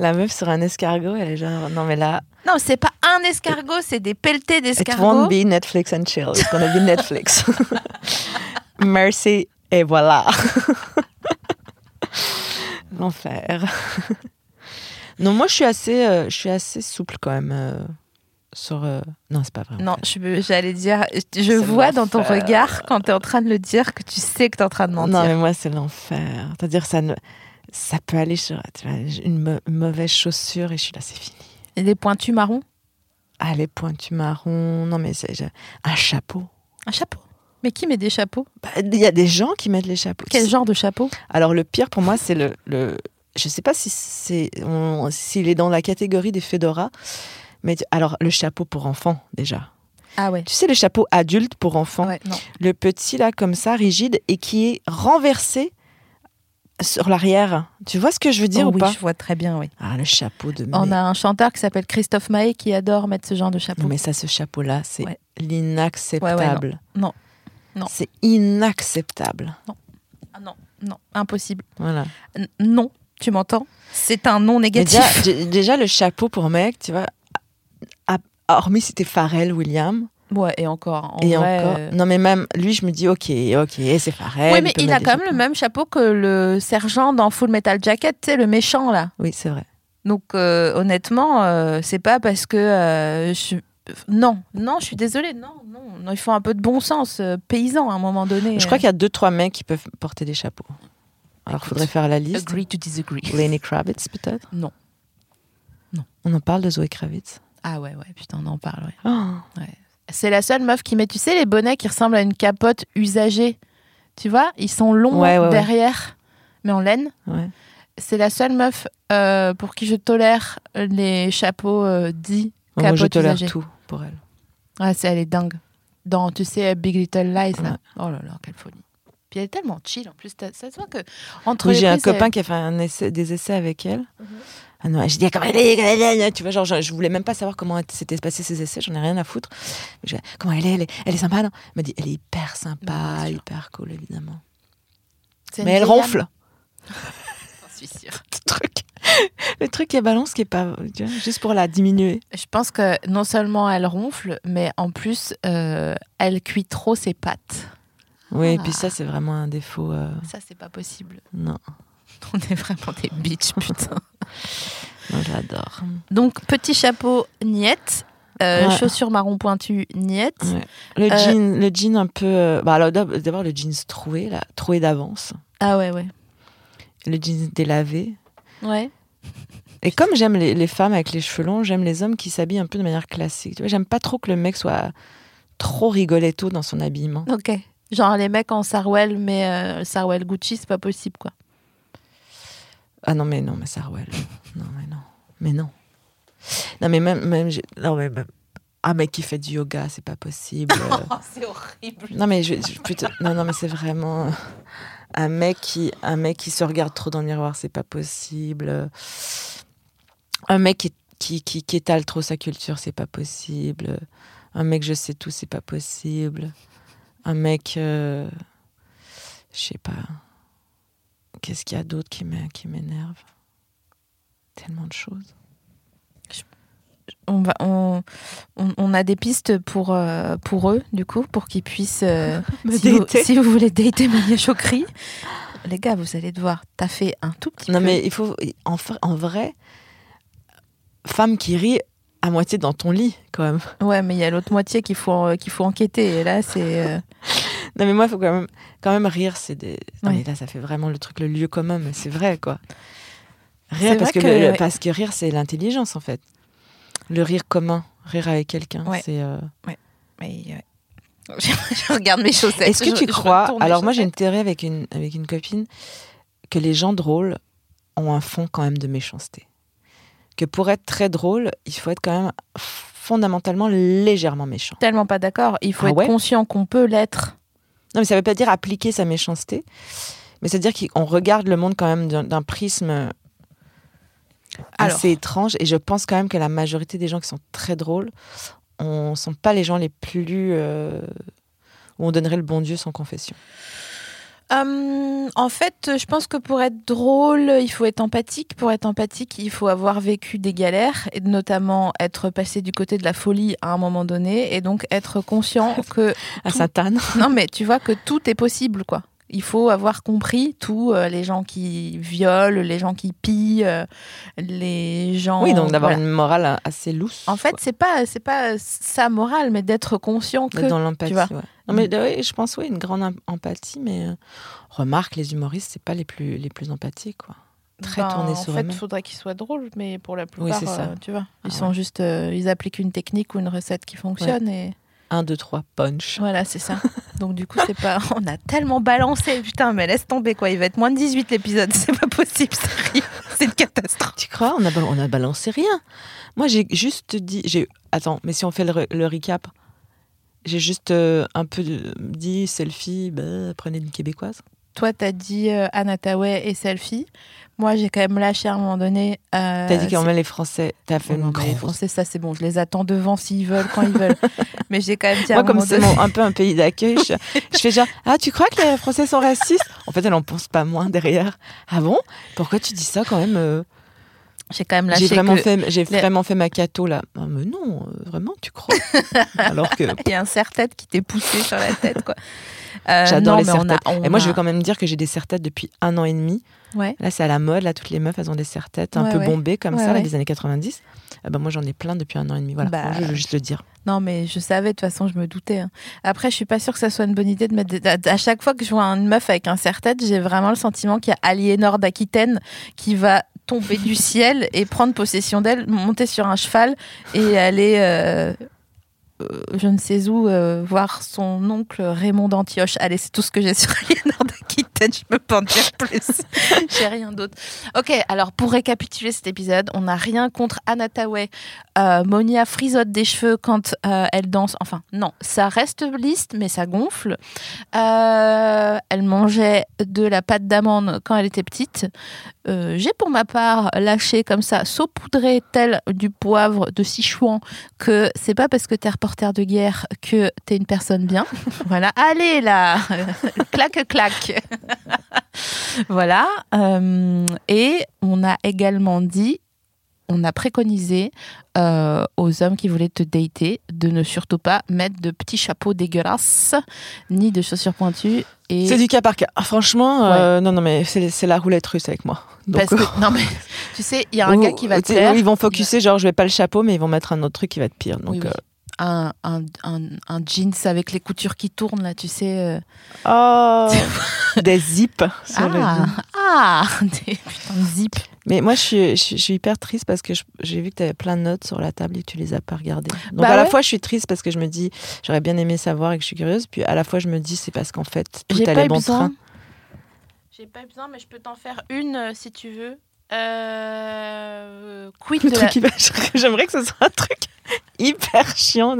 La meuf sur un escargot, elle est genre, non mais là, non, c'est pas un escargot, c'est des pelletés it d'escargots. won't be Netflix and chill, it's gonna be Netflix. Merci, et voilà. L'enfer. non, moi je suis assez, euh, je suis assez souple quand même euh, sur. euh, Non, c'est pas vrai. Non, j'allais dire, je vois dans ton regard quand tu es en train de le dire que tu sais que tu es en train de mentir. Non, mais moi c'est l'enfer. C'est-à-dire ça ne, ça peut aller sur tu vois, une, mau- une mauvaise chaussure et je suis là, c'est fini. Et les pointus marrons? Ah les pointus marrons, non mais c'est un chapeau. Un chapeau? Mais qui met des chapeaux? Bah, Il y a des gens qui mettent les chapeaux. Quel genre de chapeau? Alors le pire pour moi, c'est le, le. Je sais pas si c'est s'il est dans la catégorie des fedoras, mais tu- alors le chapeau pour enfants déjà. Ah ouais. Tu sais le chapeau adulte pour Ouais, non. le petit là comme ça rigide et qui est renversé sur l'arrière. Tu vois ce que je veux dire Oh ou oui, pas je vois très bien, oui. Ah le chapeau de. On mais- a un chanteur qui s'appelle Christophe Maé qui adore mettre ce genre de chapeau. Non, mais ça, ce chapeau-là, c'est Ouais. l'inacceptable. non. Non. C'est inacceptable. Ah non, non, impossible. Voilà. N- non, tu m'entends? C'est un non négatif. déjà, dé- déjà, le chapeau pour mec, tu vois, hormis c'était Pharrell Williams, Ouais, et encore. En et vrai, encore. euh, Non, mais même lui, je me dis, ok, ok, c'est Pharrell. Oui, mais il a quand même chapeaux. le même chapeau que le sergent dans Full Metal Jacket, tu sais, le méchant là. Oui, c'est vrai. Donc euh, honnêtement, euh, c'est pas parce que euh, je, non, non, je suis désolée, non, non, non, il faut un peu de bon sens paysan à un moment donné. Je crois qu'il y a deux, trois mecs qui peuvent porter des chapeaux. Alors, il faudrait faire la liste. Agree to disagree. Lenny Kravitz, peut-être? Non. On en parle de Zoé Kravitz? Ah ouais, ouais, putain, on en parle, ouais. Oh, C'est la seule meuf qui met, tu sais, les bonnets qui ressemblent à une capote usagée. Tu vois, ils sont longs Ouais, ouais, ouais. derrière, mais en laine. ouais. C'est la seule meuf euh, pour qui je tolère les chapeaux euh, dits Moi, je capote tolère usagée. tout pour elle. Ah, c'est, elle est dingue. Dans, tu sais, Big Little Lies, là. Ouais. Oh là là, quelle folie. Puis elle est tellement chill, en plus. Ça se voit que entre Oui, les j'ai un copain elle- qui a fait un essai- des essais avec elle. Mhm. Ah non, je dis comment elle est, comment elle est, tu vois, genre je, je voulais même pas savoir comment s'étaient passés ces essais, j'en ai rien à foutre. Je comment elle est, elle est, elle est sympa, non? Elle m'a dit, elle est hyper sympa, hyper cool évidemment. Mais elle ronfle. J'en suis sûre. ce truc. Le truc qui balance qui est pas, tu vois, juste pour la diminuer. Je pense que non seulement elle ronfle, mais en plus, euh, elle cuit trop ses pâtes. Oui, et Ah. puis ça c'est vraiment un défaut. euh, Ça, c'est pas possible. non, On est vraiment des bitches, putain. j'adore. Donc, petit chapeau, niette. Euh, Ouais. Chaussures marron pointu, niette. Ouais. Le Euh, jean, le jean un peu. euh, Bah d'abord le jeans troué, là, troué d'avance. Ah ouais, ouais. Le jeans délavé. Ouais. Et comme j'aime les, les femmes avec les cheveux longs, j'aime les hommes qui s'habillent un peu de manière classique. Tu vois, j'aime pas trop que le mec soit trop rigoletto dans son habillement. Ok. Genre les mecs en Sarwell, mais euh, Sarwell Gucci, c'est pas possible, quoi. Ah non, mais non, mais Sarwell. non, mais non. Mais non. Non, mais même. même non, mais même- Un mec qui fait du yoga, c'est pas possible. Oh, c'est horrible. non, mais je, je- plutôt- non, non, mais c'est vraiment. Un mec, qui, un mec qui se regarde trop dans le miroir, c'est pas possible. Un mec qui, qui, qui, qui étale trop sa culture, c'est pas possible. Un mec, je sais tout, c'est pas possible. Un mec. euh, je sais pas. Qu'est-ce qu'il y a d'autre qui m'é- qui m'énerve? Tellement de choses. On, va, on, on, on a des pistes pour, euh, pour eux, du coup, pour qu'ils puissent. euh, si, vous, dater. si vous voulez dater Mania Chokri, les gars, vous allez devoir taffer un tout petit Non, peu. mais il faut. En, vrai, femme qui rit à moitié dans ton lit, quand même. Ouais, mais il y a l'autre moitié qu'il faut, euh, qu'il faut enquêter. Et là, c'est. euh, Non, mais moi, il faut quand même, quand même rire. C'est des... Non, Ouais. mais là, ça fait vraiment le truc, le lieu commun, mais c'est vrai, quoi. Rire, parce que, que- le- ouais. parce que rire, c'est l'intelligence, en fait. Le rire commun, rire avec quelqu'un, Ouais. c'est... euh, mais, ouais. je, je regarde mes chaussettes. Est-ce que tu je crois... Alors, moi, j'ai une théorie avec une, avec une copine que les gens drôles ont un fond quand même de méchanceté. Que pour être très drôle, il faut être quand même fondamentalement légèrement méchant. tellement pas d'accord. Il faut Ah être ouais? conscient qu'on peut l'être. Non, mais ça veut pas dire appliquer sa méchanceté, mais c'est-à-dire qu'on regarde le monde quand même d'un d'un prisme Alors. assez étrange. Et je pense quand même que la majorité des gens qui sont très drôles ne sont pas les gens les plus. euh, où on donnerait le bon Dieu sans confession. Hum, en fait, je pense que pour être drôle, il faut être empathique. Pour être empathique, il faut avoir vécu des galères, et notamment être passé du côté de la folie à un moment donné, et donc être conscient que À Tout- Satan. non, mais tu vois que tout est possible, quoi. Il faut avoir compris tout, euh, les gens qui violent, les gens qui pillent, euh, les gens. Oui, donc d'avoir voilà. une morale assez lousse. En fait, c'est pas c'est pas sa morale, mais d'être conscient que. Dans l'empathie. ouais. Non, mais euh, oui, je pense, oui, une grande em- empathie, mais euh, remarque, les humoristes, c'est pas les plus, les plus empathiques, quoi. Très Ben, tournés en sur fait, il faudrait qu'ils soient drôles, mais pour la plupart, ça. tu vois, ils Ah sont ouais. juste, ils appliquent une technique ou une recette qui fonctionne et Un, deux, trois, punch. voilà, c'est ça. Donc du coup, c'est pas, on a tellement balancé, putain, mais laisse tomber quoi, il va être moins de 18 l'épisode, c'est pas possible, c'est une catastrophe. Tu crois? On a, on a balancé rien. Moi, j'ai juste dit. j'ai Attends, mais si on fait le, le recap, j'ai juste euh, un peu dit selfie, bah, prenez une québécoise. Toi, t'as dit euh, Anataway et selfie. Moi, j'ai quand même lâché à un moment donné. euh, T'as dit quand même les Français, t'as fait non, les. Français, ça c'est bon, je les attends devant s'ils veulent, quand ils veulent. mais j'ai quand même dit à Moi, un comme c'est donné- un peu un pays d'accueil, je, je fais genre Ah, tu crois que les Français sont racistes? En fait, elle en pense pas moins derrière. Ah bon? Pourquoi tu dis ça quand même euh, j'ai quand même lâché J'ai vraiment, que- fait, j'ai les- vraiment fait ma cato là. Ah, mais non, euh, vraiment, tu crois? Alors que. Il y a un serre-tête qui t'est poussé sur la tête, quoi. Euh, J'adore les serre-têtes. Et moi, je a- veux quand même dire que j'ai des serre-têtes depuis un an et demi. Ouais. Là, c'est à la mode. Là, toutes les meufs, elles ont des serre-têtes un Ouais, peu ouais. bombées comme ça, là, des années 90. Eh ben, moi, j'en ai plein depuis un an et demi. Voilà, Bah, je veux juste le dire. Non, mais je savais, de toute façon, je me doutais. hein. Après, je suis pas sûre que ça soit une bonne idée de mettre. des- À, à chaque fois que je vois une meuf avec un serre-tête, j'ai vraiment le sentiment qu'il y a Aliénor d'Aquitaine qui va tomber du ciel et prendre possession d'elle, monter sur un cheval et aller. euh, euh, je ne sais où, euh, voir son oncle Raymond d'Antioche. Allez, c'est tout ce que j'ai sur Aliénor d'Aquitaine, je me peux pas en dire plus. j'ai rien d'autre. Ok, alors pour récapituler cet épisode, on n'a rien contre Anna Tawai. Euh, Monia frisote des cheveux quand euh, elle danse. Enfin, non, ça reste lisse, mais ça gonfle. Euh, elle mangeait de la pâte d'amande quand elle était petite. J'ai pour ma part lâché comme ça, saupoudré tel du poivre de Sichuan, que c'est pas parce que t'es reporter de guerre que t'es une personne bien. voilà, allez là, clac clac. voilà. Euh, et on a également dit, on a préconisé euh, aux hommes qui voulaient te dater de ne surtout pas mettre de petits chapeaux dégueulasses ni de chaussures pointues. Et C'est du cas par cas. Ah, franchement, euh, non, non, mais c'est la roulette russe avec moi. Donc, parce que non mais tu sais, il y a un ou- gars qui va te plaire. Ils vont focuser, genre, je vais pas le chapeau, mais ils vont mettre un autre truc qui va être pire. Donc, Oui, oui. Un, un, un, un jeans avec les coutures qui tournent là, tu sais. euh. Oh, des zips sur le Ah, jean. ah, des putains de zip. Mais moi, je suis, je, suis- je suis hyper triste parce que j'ai vu que tu avais plein de notes sur la table et que tu les as pas regardées. Donc, Bah à la fois, je suis triste parce que je me dis, j'aurais bien aimé savoir et que je suis curieuse. Puis, à la fois, je me dis, c'est parce qu'en fait, tout J'ai pas allait bon besoin. train. J'ai pas eu besoin, mais je peux t'en faire une euh, si tu veux. Euh, quid Le de truc la... hyper- J'aimerais que ce soit un truc hyper chiant.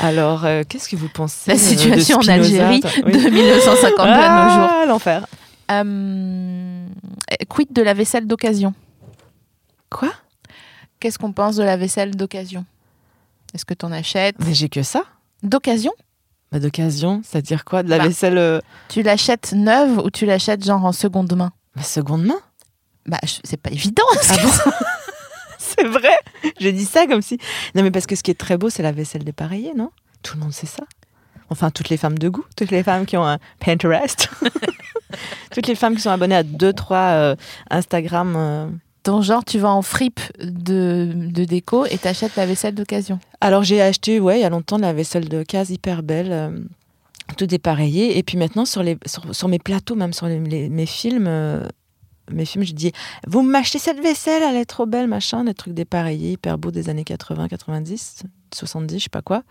Alors, euh, qu'est-ce que vous pensez La euh, de situation en Algérie Oui. de 1952 à nos jours. Ah, l'enfer. Euh, quid de la vaisselle d'occasion? Quoi? Qu'est-ce qu'on pense de la vaisselle d'occasion? Est-ce que t'en achètes? Mais j'ai que ça. D'occasion? Bah, D'occasion, c'est-à-dire quoi? De la Bah. vaisselle euh, Tu l'achètes neuve ou tu l'achètes genre en seconde main? bah, seconde main Bah, c'est pas évident. Ah bon C'est vrai J'ai dit ça comme si. Non, mais parce que ce qui est très beau, c'est la vaisselle dépareillée, non? Tout le monde sait ça. Enfin, toutes les femmes de goût, toutes les femmes qui ont un Pinterest, toutes les femmes qui sont abonnées à deux, trois euh, Instagram. euh. Donc, genre, tu vas en fripe de, de déco et t'achètes la vaisselle d'occasion. Alors, j'ai acheté, ouais, il y a longtemps, de la vaisselle de case hyper belle, euh, tout dépareillé. Et puis maintenant, sur, les, sur, sur mes plateaux, même sur les- les- mes films, euh, mes films, je dis Vous m'achetez cette vaisselle, elle est trop belle, machin, des trucs dépareillés, hyper beaux des années 80, 90, 70, je sais pas quoi.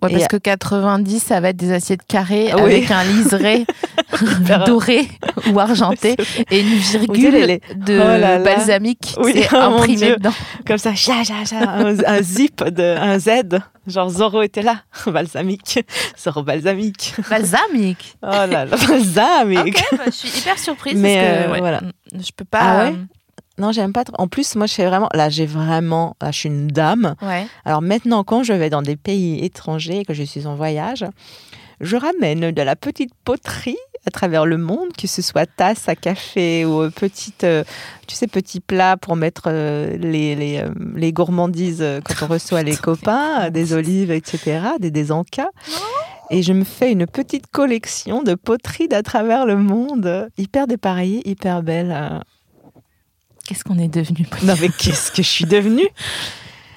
Ouais, Et- parce que 90, ça va être des assiettes carrées oui. avec un liseré doré ou argenté et une virgule les- de Oh là là. balsamique Oui, oh mon imprimé Dieu. dedans. Comme ça, ja, ja, ja, un, un zip, de, un Z. Genre Zorro était là, balsamique. Zorro balsamique. Balsamique. Oh là là, balsamique. Ok, bah, je suis hyper surprise Mais, parce que euh, ouais, voilà. je peux pas. Ah ouais Non, j'aime pas trop. En plus, moi, je fais vraiment. Là, j'ai vraiment. Là, je suis une dame. euh, ouais. Alors maintenant, quand je vais dans des pays étrangers, que je suis en voyage, je ramène de la petite poterie à travers le monde, que ce soit tasse à café ou euh, petite, euh, tu sais, petit plat pour mettre euh, les, les, les gourmandises quand on reçoit les copains, des olives, etc., des, des encas. Et je me fais une petite collection de poteries d'à travers le monde, hyper dépareillée, hyper belle. Qu'est-ce qu'on est devenu Non mais qu'est-ce que je suis devenue?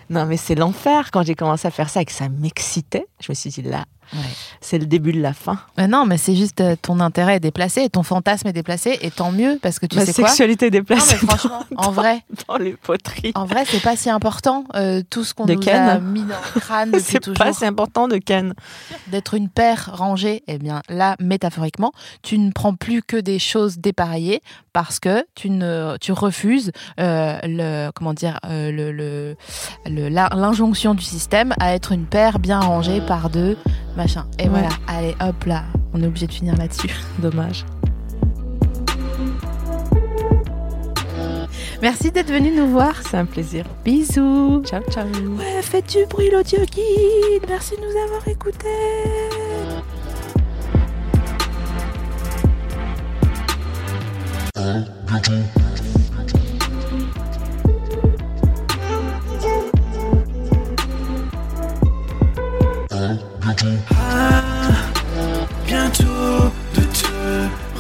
Non mais c'est l'enfer quand j'ai commencé à faire ça et que ça m'excitait. Je me suis dit là, Ouais. c'est le début de la fin. Mais non, mais c'est juste euh, ton intérêt est déplacé et ton fantasme est déplacé et tant mieux parce que tu sais quoi? sexualité Non, déplacée mais franchement, en vrai, dans les poteries. en vrai, c'est pas si important euh, tout ce qu'on nous Ken a mis dans le crâne depuis C'est pas si important de Ken. d'être une paire rangée, eh bien là, métaphoriquement, tu ne prends plus que des choses dépareillées parce que tu ne, tu refuses euh, le, comment dire, euh, le, le- le- la- l'injonction du système à être une paire bien rangée par deux, machin. Et Ouais. voilà, allez, hop là, on est obligé de finir là-dessus. Dommage. Merci d'être venu nous voir. C'est un plaisir. Bisous. Ciao, ciao. Ouais, faites du bruit l'audio guide. Merci de nous avoir écoutés. bientôt